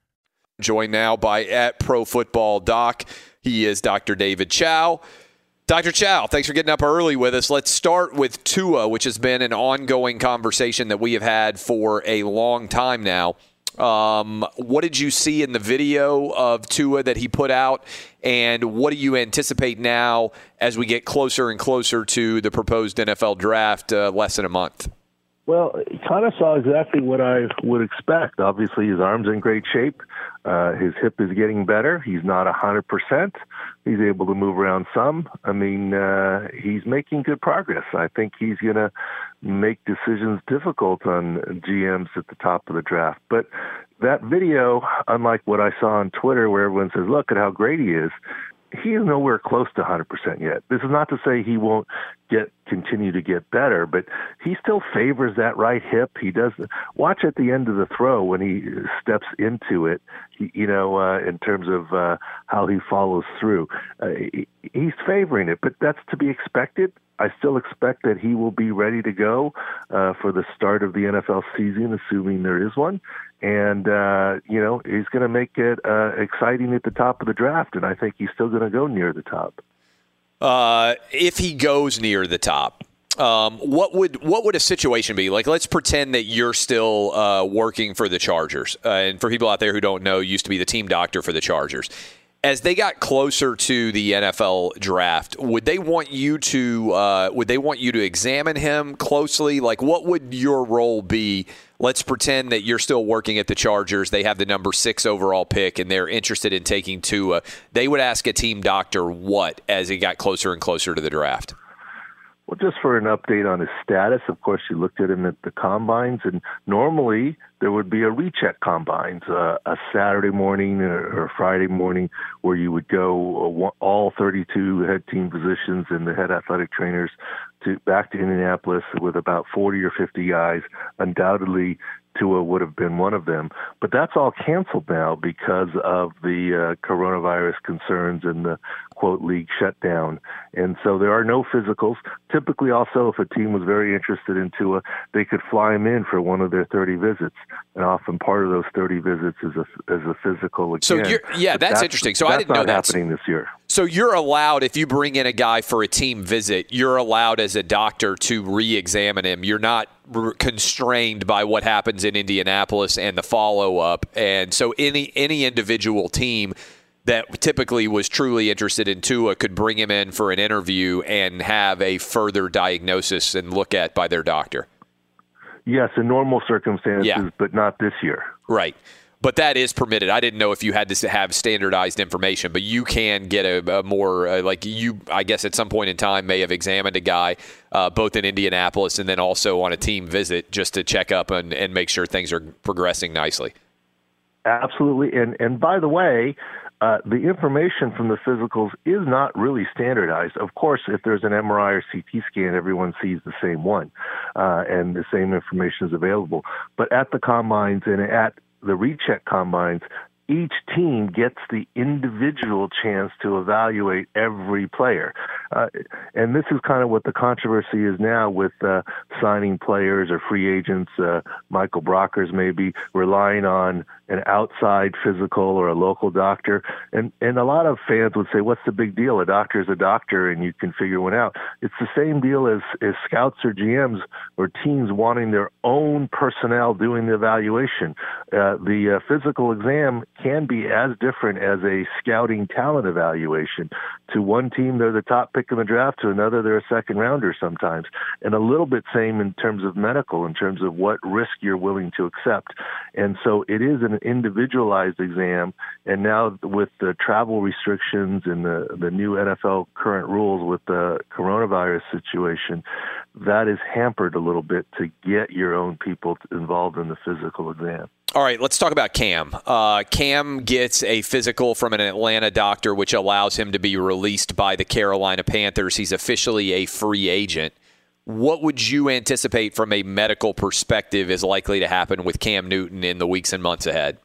Joined now by at Pro Football Doc. He is Dr. David Chao. Dr. Chao, thanks for getting up early with us. Let's start with Tua, which has been an ongoing conversation that we have had for a long time now. Um, what did you see in the video of Tua that he put out, and what do you anticipate now as we get closer and closer to the proposed NFL draft uh, less than a month? Well, kind of saw exactly what I would expect. Obviously, his arm's in great shape. Uh, his hip is getting better. He's not a hundred percent. He's able to move around some. I mean, uh, he's making good progress. I think he's going to make decisions difficult on GMs at the top of the draft. But that video, unlike what I saw on Twitter, where everyone says, "Look at how great he is," he is nowhere close to 100% yet. This is not to say he won't get continue to get better, but he still favors that right hip. He does watch at the end of the throw when he steps into it. You know, uh, in terms of uh, how he follows through, uh, he, he's favoring it, but that's to be expected. I still expect that he will be ready to go uh, for the start of the NFL season, assuming there is one. And uh, you know he's going to make it uh, exciting at the top of the draft, and I think he's still going to go near the top. Uh, if he goes near the top, um, what would what would a situation be like? Let's pretend that you're still uh, working for the Chargers, uh, and for people out there who don't know, used to be the team doctor for the Chargers. As they got closer to the NFL draft, would they want you to uh, would they want you to examine him closely? Like, what would your role be? Let's pretend that you're still working at the Chargers. They have the number six overall pick, and they're interested in taking Tua. They would ask a team doctor what as it got closer and closer to the draft. Well, just for an update on his status, of course, you looked at him at the combines, and normally there would be a recheck combines, uh, a Saturday morning or, or Friday morning, where you would go uh, all 32 head team physicians and the head athletic trainers to back to Indianapolis with about 40 or 50 guys. Undoubtedly, Tua would have been one of them. But that's all canceled now because of the uh, coronavirus concerns and the quote league shutdown. And so there are no physicals. Typically, also, if a team was very interested in Tua, they could fly him in for one of their 30 visits. And often part of those 30 visits is a, is a physical again. So you're, yeah, that's, that's, interesting. So I didn't know that's happening this year. So you're allowed, if you bring in a guy for a team visit, you're allowed as a doctor to re-examine him. You're not constrained by what happens in Indianapolis and the follow up. And so any any individual team that typically was truly interested in Tua could bring him in for an interview and have a further diagnosis and look at by their doctor. Yes, in normal circumstances, yeah. but not this year. Right but that is permitted. I didn't know if you had to have standardized information, but you can get a, a more uh, like you. I guess at some point in time may have examined a guy uh, both in Indianapolis and then also on a team visit just to check up and, and make sure things are progressing nicely. Absolutely, and and by the way, uh, the information from the physicals is not really standardized. Of course, if there's an MRI or CT scan, everyone sees the same one, uh, and the same information is available. But at the combines and at the recheck combines, each team gets the individual chance to evaluate every player. Uh, and this is kind of what the controversy is now with uh, signing players or free agents. Uh, Michael Brockers maybe relying on an outside physical or a local doctor. And, and a lot of fans would say, what's the big deal? A doctor is a doctor and you can figure one out. It's the same deal as, as scouts or GMs or teams wanting their own personnel doing the evaluation. Uh, the uh, physical exam can be as different as a scouting talent evaluation. To one team, they're the top pick in the draft. To another, they're a second rounder sometimes. And a little bit same in terms of medical, in terms of what risk you're willing to accept. And so it is an individualized exam. And now with the travel restrictions and the, the new NFL current rules with the coronavirus situation, that is hampered a little bit to get your own people involved in the physical exam. All right, let's talk about Cam. Uh, Cam gets a physical from an Atlanta doctor, which allows him to be released by the Carolina Panthers. He's officially a free agent. What would you anticipate from a medical perspective is likely to happen with Cam Newton in the weeks and months ahead?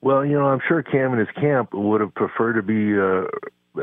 Well, you know, I'm sure Cam and his camp would have preferred to be uh,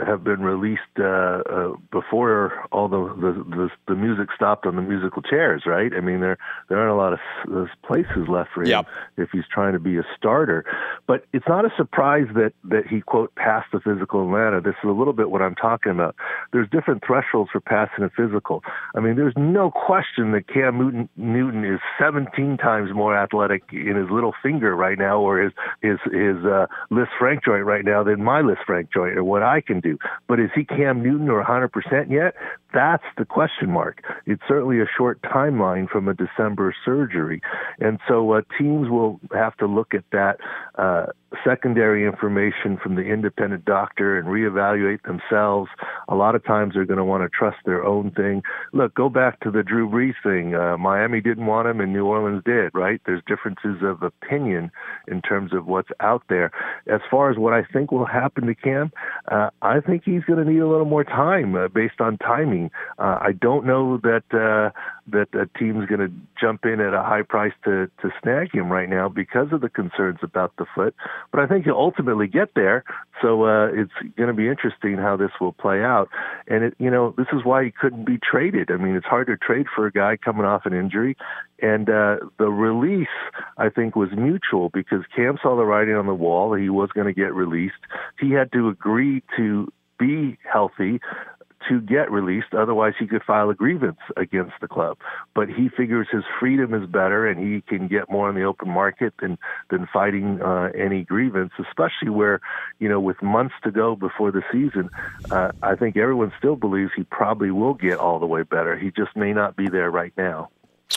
have been released uh, uh, before all the, the, the the music stopped on the musical chairs, right? I mean, there there aren't a lot of places left for him if he's trying to be a starter. But it's not a surprise that that he quote passed the physical in Atlanta. This is a little bit what I'm talking about. There's different thresholds for passing a physical. I mean, there's no question that Cam Newton, Newton is 17 times more athletic in his little finger right now, or his his his uh, Lisfranc joint right now than my Lisfranc joint, or what I can do. But is he Cam Newton or 100% yet? That's the question mark. It's certainly a short timeline from a December surgery. And so uh, teams will have to look at that uh, secondary information from the independent doctor and reevaluate themselves a lot of times they're going to want to trust their own thing. Look, go back to the Drew Brees thing. Uh, Miami didn't want him, and New Orleans did. Right? There's differences of opinion in terms of what's out there. As far as what I think will happen to Cam, uh, think he's going to need a little more time uh, based on timing. Uh, I don't know that uh, that a team's going to jump in at a high price to to snag him right now because of the concerns about the foot. But I think he'll ultimately get there. So uh, it's going to be interesting how this will play out. And it, you know, this is why he couldn't be traded. I mean, it's hard to trade for a guy coming off an injury. And uh, the release, I think, was mutual because Cam saw the writing on the wall that he was going to get released. He had to agree to be healthy to get released. Otherwise, he could file a grievance against the club. But he figures his freedom is better, and he can get more in the open market than than fighting uh, any grievance. Especially where, you know, with months to go before the season, uh, I think everyone still believes he probably will get all the way better. He just may not be there right now.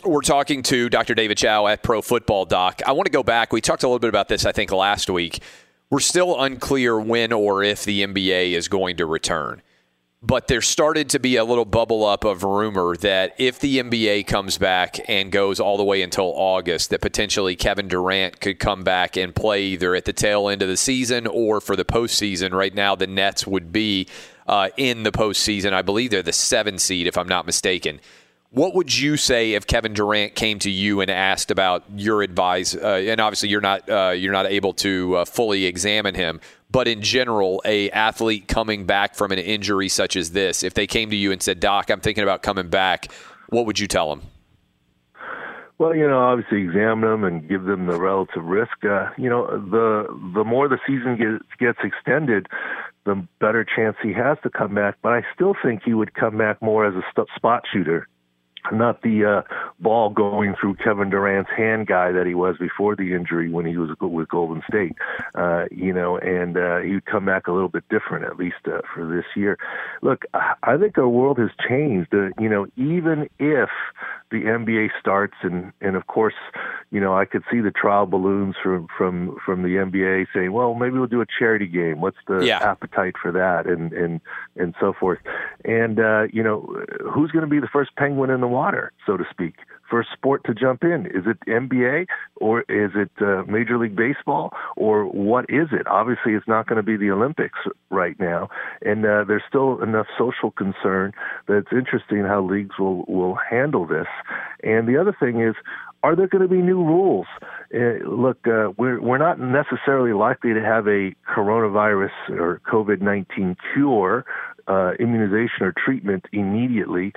We're talking to Dr. David Chao at Pro Football Doc. I want to go back. We talked a little bit about this, I think, last week. We're still unclear when or if the NBA is going to return. But there started to be a little bubble up of rumor that if the NBA comes back and goes all the way until August, that potentially Kevin Durant could come back and play either at the tail end of the season or for the postseason. Right now, the Nets would be uh, in the postseason. I believe they're the seven seed, if I'm not mistaken. What would you say if Kevin Durant came to you and asked about your advice? Uh, and obviously, you're not uh, you're not able to uh, fully examine him, but in general, a athlete coming back from an injury such as this, if they came to you and said, "Doc, I'm thinking about coming back," what would you tell them? Well, you know, obviously examine them and give them the relative risk. Uh, you know, the the more the season gets gets extended, the better chance he has to come back. But I still think he would come back more as a spot shooter not the uh, ball going through Kevin Durant's hand guy that he was before the injury when he was with Golden State. Uh, you know, and uh, he'd come back a little bit different, at least uh, for this year. Look, I think our world has changed. Uh, you know, even if the NBA starts, and and of course, you know, I could see the trial balloons from from from the NBA saying, well, maybe we'll do a charity game. What's the yeah. appetite for that, and and and so forth. And uh, you know, who's going to be the first penguin in the water, so to speak, a sport to jump in? Is it NBA or is it uh, Major League Baseball or what is it? Obviously, it's not going to be the Olympics right now, and uh, there's still enough social concern that it's interesting how leagues will will handle this. And the other thing is, are there going to be new rules? Uh, look, uh, we're we're not necessarily likely to have a coronavirus or COVID nineteen cure, uh, immunization or treatment immediately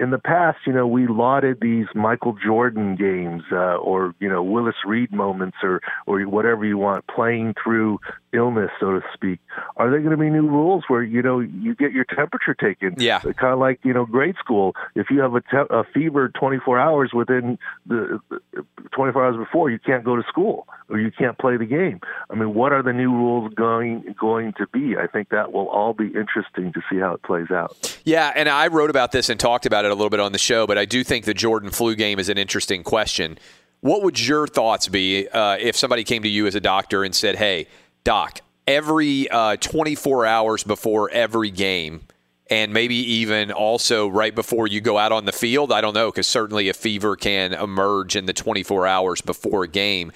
in the past, you know, we lauded these Michael Jordan games uh, or you know Willis Reed moments or or whatever you want, playing through illness, so to speak. Are there going to be new rules where you know you get your temperature taken? Yeah, kind of like you know grade school. If you have a, te- a fever 24 hours within the, the 24 hours before, you can't go to school or you can't play the game. I mean, what are the new rules going going to be? I think that will all be interesting to see how it plays out. Yeah, and I wrote about this and talked about it a little bit on the show, but I do think the Jordan flu game is an interesting question. What would your thoughts be uh, if somebody came to you as a doctor and said, "Hey, doc, every uh, 24 hours before every game, and maybe even also right before you go out on the field. I don't know, because certainly a fever can emerge in the 24 hours before a game.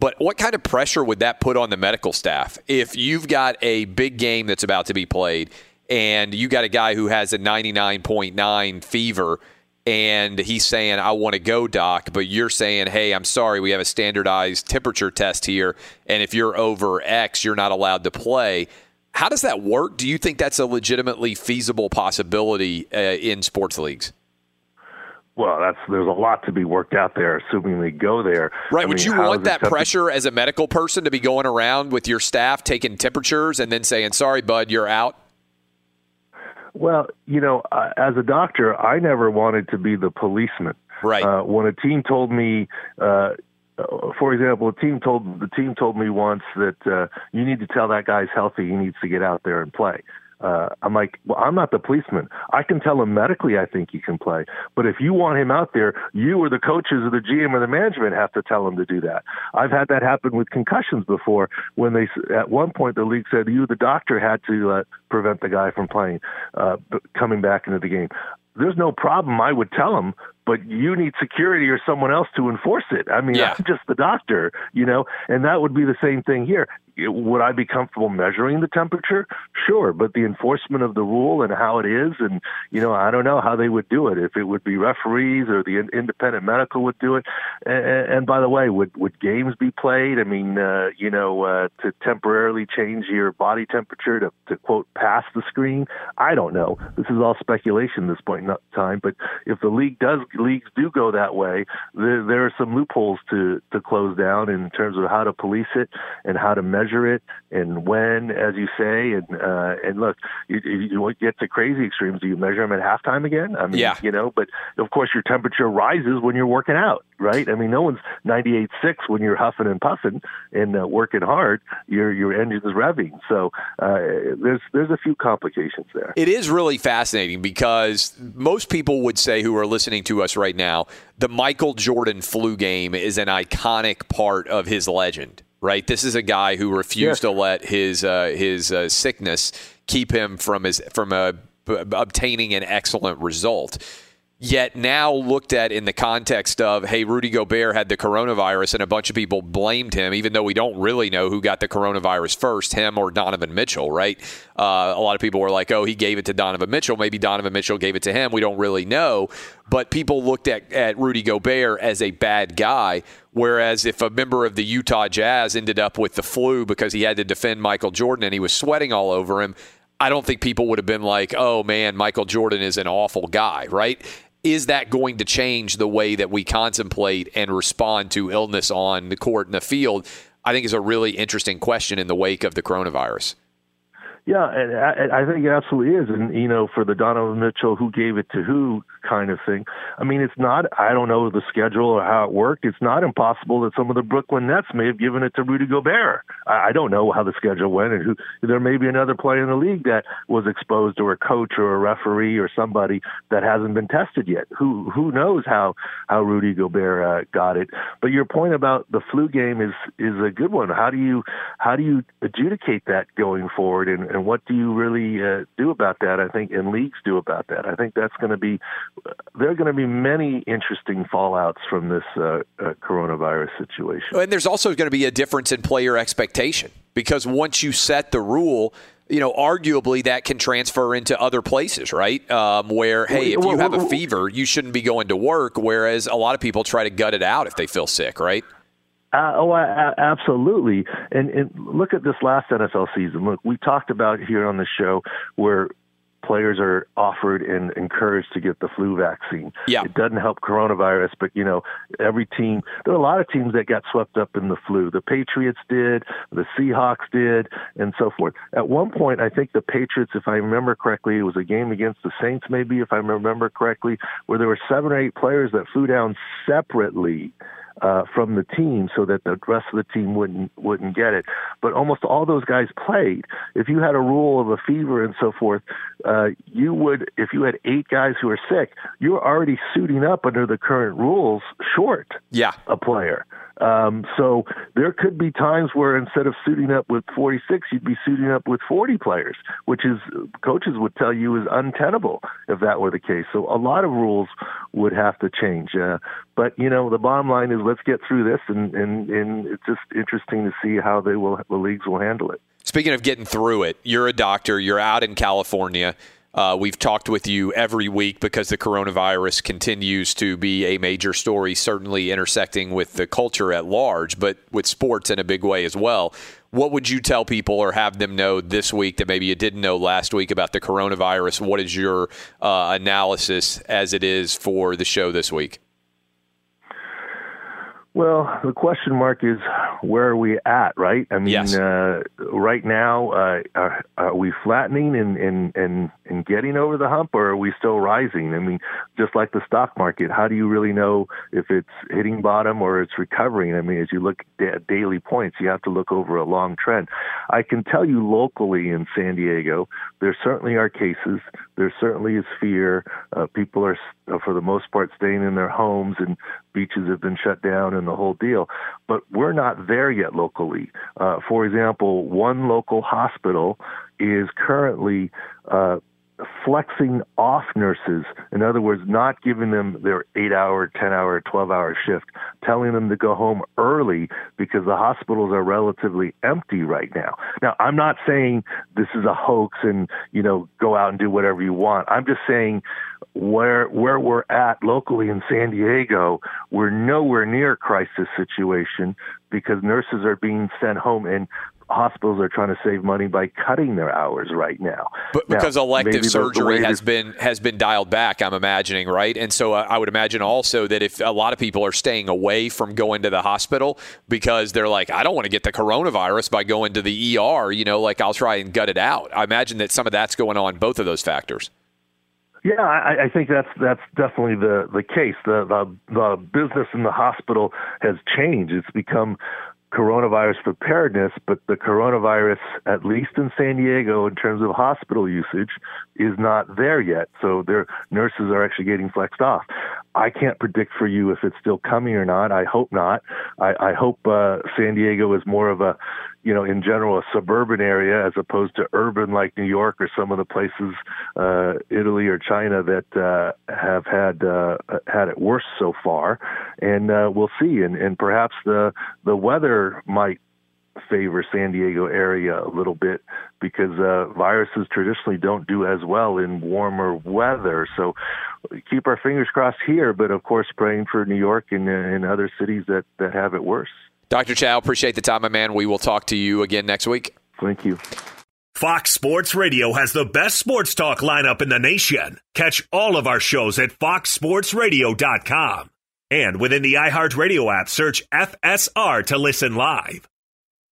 But what kind of pressure would that put on the medical staff if you've got a big game that's about to be played and you got a guy who has a 99.9 fever? And he's saying, I want to go, doc, but you're saying, hey, I'm sorry, we have a standardized temperature test here, and if you're over X, you're not allowed to play. How does that work? Do you think that's a legitimately feasible possibility uh, in sports leagues? Well, that's there's a lot to be worked out there, assuming they go there. Right. I Would mean, you want that come to- pressure as a medical person to be going around with your staff taking temperatures and then saying, sorry, bud, you're out? Well, you know, uh, as a doctor, I never wanted to be the policeman. Right. Uh, when a team told me, uh, uh, for example, a team told the team told me once that uh, you need to tell that guy's healthy. He needs to get out there and play. Uh, I'm like, well, I'm not the policeman. I can tell him medically I think he can play, but if you want him out there, you or the coaches or the GM or the management have to tell him to do that. I've had that happen with concussions before. When they, at one point, the league said you, the doctor, had to uh, prevent the guy from playing, uh, coming back into the game. There's no problem. I would tell him, but you need security or someone else to enforce it. I mean, Yeah. I'm just the doctor, you know, and that would be the same thing here. Would I be comfortable measuring the temperature? Sure, but the enforcement of the rule and how it is, and you know, I don't know how they would do it. If it would be referees or the in- independent medical would do it. And, and by the way, would would games be played? I mean, uh, you know, uh, to temporarily change your body temperature to to quote pass the screen? I don't know. This is all speculation at this point in time. But if the league does, leagues do go that way, there, there are some loopholes to to close down in terms of how to police it and how to measure it and when, as you say. And uh, and look, you, you get to crazy extremes. Do you measure them at halftime again? I mean, Yeah. you know. But of course, your temperature rises when you're working out, right? I mean, no one's 98.6 when you're huffing and puffing and uh, working hard. Your your engine is revving. So uh, there's there's a few complications there. It is really fascinating because most people would say who are listening to us right now, the Michael Jordan flu game is an iconic part of his legend. Right, this is a guy who refused to let his uh, his uh, sickness keep him from his from uh, b- obtaining an excellent result. Yet now looked at in the context of, hey, Rudy Gobert had the coronavirus and a bunch of people blamed him, even though we don't really know who got the coronavirus first, him or Donovan Mitchell, right? Uh, a lot of people were like, oh, he gave it to Donovan Mitchell. Maybe Donovan Mitchell gave it to him. We don't really know. But people looked at, at Rudy Gobert as a bad guy. Whereas if a member of the Utah Jazz ended up with the flu because he had to defend Michael Jordan and he was sweating all over him, I don't think people would have been like, oh man, Michael Jordan is an awful guy, right? Is that going to change the way that we contemplate and respond to illness on the court and the field? I think is a really interesting question in the wake of the coronavirus. Yeah, and I, I think it absolutely is. And, you know, for the Donovan Mitchell, who gave it to who kind of thing, I mean, it's not, I don't know the schedule or how it worked. It's not impossible that some of the Brooklyn Nets may have given it to Rudy Gobert. I, I don't know how the schedule went and who, there may be another player in the league that was exposed or a coach or a referee or somebody that hasn't been tested yet. Who, who knows how, how Rudy Gobert uh, got it. But your point about the flu game is, is a good one. How do you, how do you adjudicate that going forward and, and what do you really uh, do about that? I think, and leagues do about that. I think that's going to be there are going to be many interesting fallouts from this uh, uh, coronavirus situation. And there's also going to be a difference in player expectation because once you set the rule, you know, arguably that can transfer into other places, right? Um, where, hey, if you have a fever, you shouldn't be going to work, whereas a lot of people try to gut it out if they feel sick, right? Uh, oh, I, I, absolutely. And, and look at this last NFL season. Look, we talked about here on the show where players are offered and encouraged to get the flu vaccine. Yeah. It doesn't help coronavirus, but you know, every team there are a lot of teams that got swept up in the flu. The Patriots did, the Seahawks did, and so forth. At one point I think the Patriots, if I remember correctly, it was a game against the Saints maybe, if I remember correctly, where there were seven or eight players that flew down separately uh, from the team so that the rest of the team wouldn't wouldn't get it. But almost all those guys played. If you had a rule of a fever and so forth, uh, you would. If you had eight guys who are sick, you're already suiting up under the current rules short yeah. a player. Um, so there could be times where instead of suiting up with 46, you'd be suiting up with 40 players, which is coaches would tell you is untenable if that were the case. So a lot of rules would have to change. Uh, but you know, the bottom line is let's get through this, and and, and it's just interesting to see how they will the leagues will handle it. Speaking of getting through it, you're a doctor. You're out in California. Uh, we've talked with you every week because the coronavirus continues to be a major story, certainly intersecting with the culture at large, but with sports in a big way as well. What would you tell people or have them know this week that maybe you didn't know last week about the coronavirus? What is your uh, analysis as it is for the show this week? Well, the question mark is where are we at, right? I mean, Yes. uh, right now, uh, are, are we flattening and, and, and, and getting over the hump, or are we still rising? I mean, just like the stock market, how do you really know if it's hitting bottom or it's recovering? I mean, as you look at daily points, you have to look over a long trend. I can tell you locally in San Diego, there certainly are cases. There certainly is fear. Uh, people are, uh, for the most part, staying in their homes, and beaches have been shut down, and the whole deal. But we're not there yet locally. Uh, for example, one local hospital is currently uh, flexing off nurses. In other words, not giving them their eight hour, 10 hour, 12 hour shift, telling them to go home early because the hospitals are relatively empty right now. Now, I'm not saying this is a hoax and, you know, go out and do whatever you want. I'm just saying where where we're at locally in San Diego, we're nowhere near crisis situation because nurses are being sent home and hospitals are trying to save money by cutting their hours right now. But Now, because elective maybe the- the surgery has been has been dialed back, I'm imagining, right? And so uh, I would imagine also that if a lot of people are staying away from going to the hospital because they're like, I don't want to get the coronavirus by going to the ER, you know, like I'll try and gut it out. I imagine that some of that's going on, both of those factors. Yeah, I, I think that's that's definitely the the case. The, the the business in the hospital has changed. It's become coronavirus preparedness, but the coronavirus, at least in San Diego, in terms of hospital usage, is not there yet. So their nurses are actually getting flexed off. I can't predict for you if it's still coming or not. I hope not. I, I hope uh, San Diego is more of a, you know, in general, a suburban area as opposed to urban like New York or some of the places, uh, Italy or China that uh, have had uh, had it worse so far. And uh, we'll see. And, and perhaps the the weather might favor San Diego area a little bit because uh, viruses traditionally don't do as well in warmer weather. So keep our fingers crossed here, but of course praying for New York and, and other cities that, that have it worse. Dr. Chao, appreciate the time, my man. We will talk to you again next week. Thank you. Fox Sports Radio has the best sports talk lineup in the nation. Catch all of our shows at foxsportsradio.com. And within the iHeartRadio app, search FSR to listen live.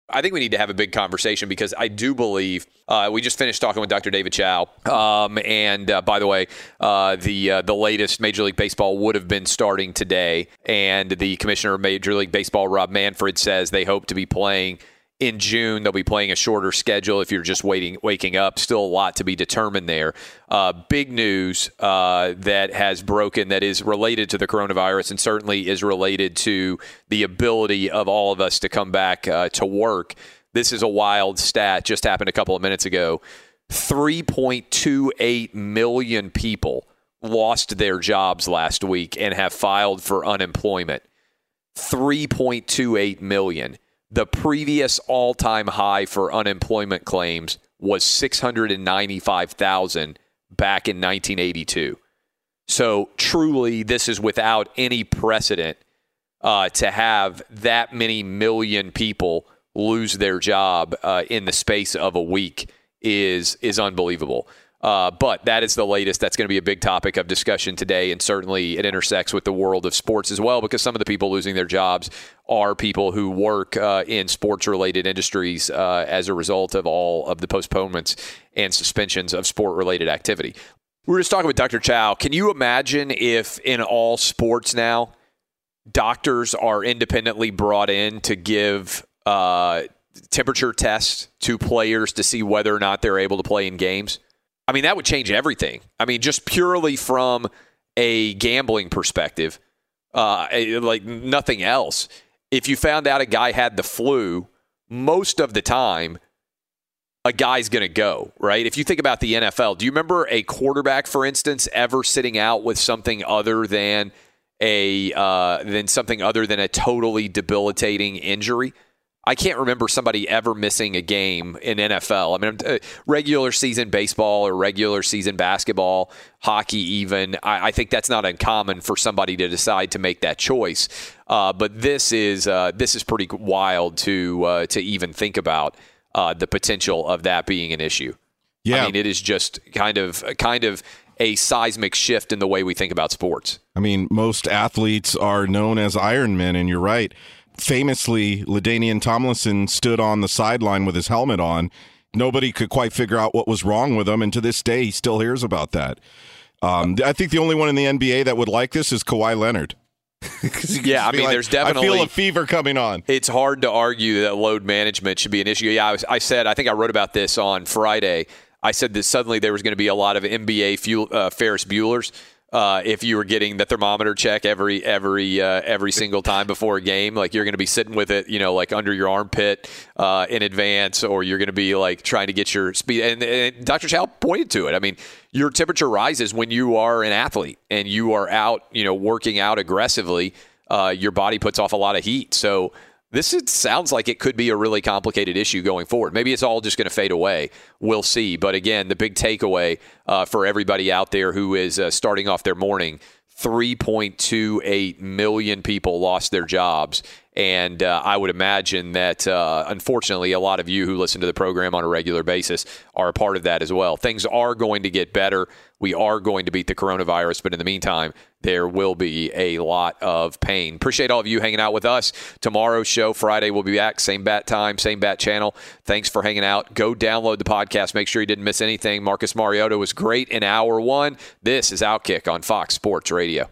I think we need to have a big conversation because I do believe uh, we just finished talking with Dr. David Chao, um, and uh, by the way, uh, the uh, the latest Major League Baseball would have been starting today, and the commissioner of Major League Baseball, Rob Manfred, says they hope to be playing in June. They'll be playing a shorter schedule if you're just waiting, waking up. Still a lot to be determined there. Uh, big news uh, that has broken that is related to the coronavirus and certainly is related to the ability of all of us to come back uh, to work. This is a wild stat, just happened a couple of minutes ago. 3.28 million people lost their jobs last week and have filed for unemployment. 3.28 million. The previous all time high for unemployment claims was 695,000 back in 1982. So truly, this is without any precedent uh, to have that many million people lose their job uh, in the space of a week is is unbelievable. Uh, but that is the latest. That's going to be a big topic of discussion today, and certainly it intersects with the world of sports as well, because some of the people losing their jobs are people who work uh, in sports-related industries uh, as a result of all of the postponements and suspensions of sport-related activity. We were just talking with Dr. Chao. Can you imagine if in all sports now, doctors are independently brought in to give uh, temperature tests to players to see whether or not they're able to play in games? I mean, that would change everything. I mean, just purely from a gambling perspective, uh, like nothing else. If you found out a guy had the flu, most of the time, a guy's going to go, right? If you think about the NFL, do you remember a quarterback, for instance, ever sitting out with something other than a uh, than something other than a totally debilitating injury? I can't remember somebody ever missing a game in NFL. I mean, uh, regular season baseball or regular season basketball, hockey, even. I, I think that's not uncommon for somebody to decide to make that choice. Uh, but this is uh, this is pretty wild to uh, to even think about uh, the potential of that being an issue. Yeah. I mean, it is just kind of kind of a seismic shift in the way we think about sports. I mean, most athletes are known as Ironmen, and you're right. Famously, LaDainian Tomlinson stood on the sideline with his helmet on. Nobody could quite figure out what was wrong with him, and to this day, he still hears about that. Um, I think the only one in the NBA that would like this is Kawhi Leonard. *laughs* yeah, I mean, like, there's definitely I feel a fever coming on. It's hard to argue that load management should be an issue. Yeah, I, was, I said I think I wrote about this on Friday. I said that suddenly there was going to be a lot of NBA fuel, uh, Ferris Bueller's Uh, if you were getting the thermometer check every every uh, every single time before a game, like you're going to be sitting with it, you know, like under your armpit uh, in advance, or you're going to be like trying to get your speed. And, and Dr. Chao pointed to it. I mean, your temperature rises when you are an athlete and you are out, you know, working out aggressively. Uh, your body puts off a lot of heat, so this is, sounds like it could be a really complicated issue going forward. Maybe it's all just going to fade away. We'll see. But again, the big takeaway uh, for everybody out there who is uh, starting off their morning 3.28 million people lost their jobs. And uh, I would imagine that, uh, unfortunately, a lot of you who listen to the program on a regular basis are a part of that as well. Things are going to get better. We are going to beat the coronavirus, but in the meantime, there will be a lot of pain. Appreciate all of you hanging out with us. Tomorrow's show, Friday, we'll be back. Same bat time, same bat channel. Thanks for hanging out. Go download the podcast. Make sure you didn't miss anything. Marcus Mariota was great in hour one. This is Outkick on Fox Sports Radio.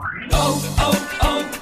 Oh, oh, oh.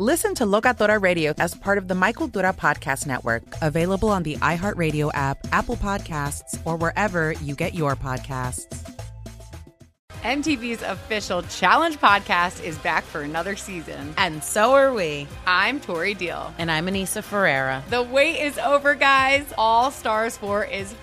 Listen to Locatora Radio as part of the My Cultura Podcast Network, available on the iHeartRadio app, Apple Podcasts, or wherever you get your podcasts. MTV's official Challenge podcast is back for another season. And so are we. I'm Tori Deal. And I'm Aneesa Ferreira. The wait is over, guys. All Stars 4 is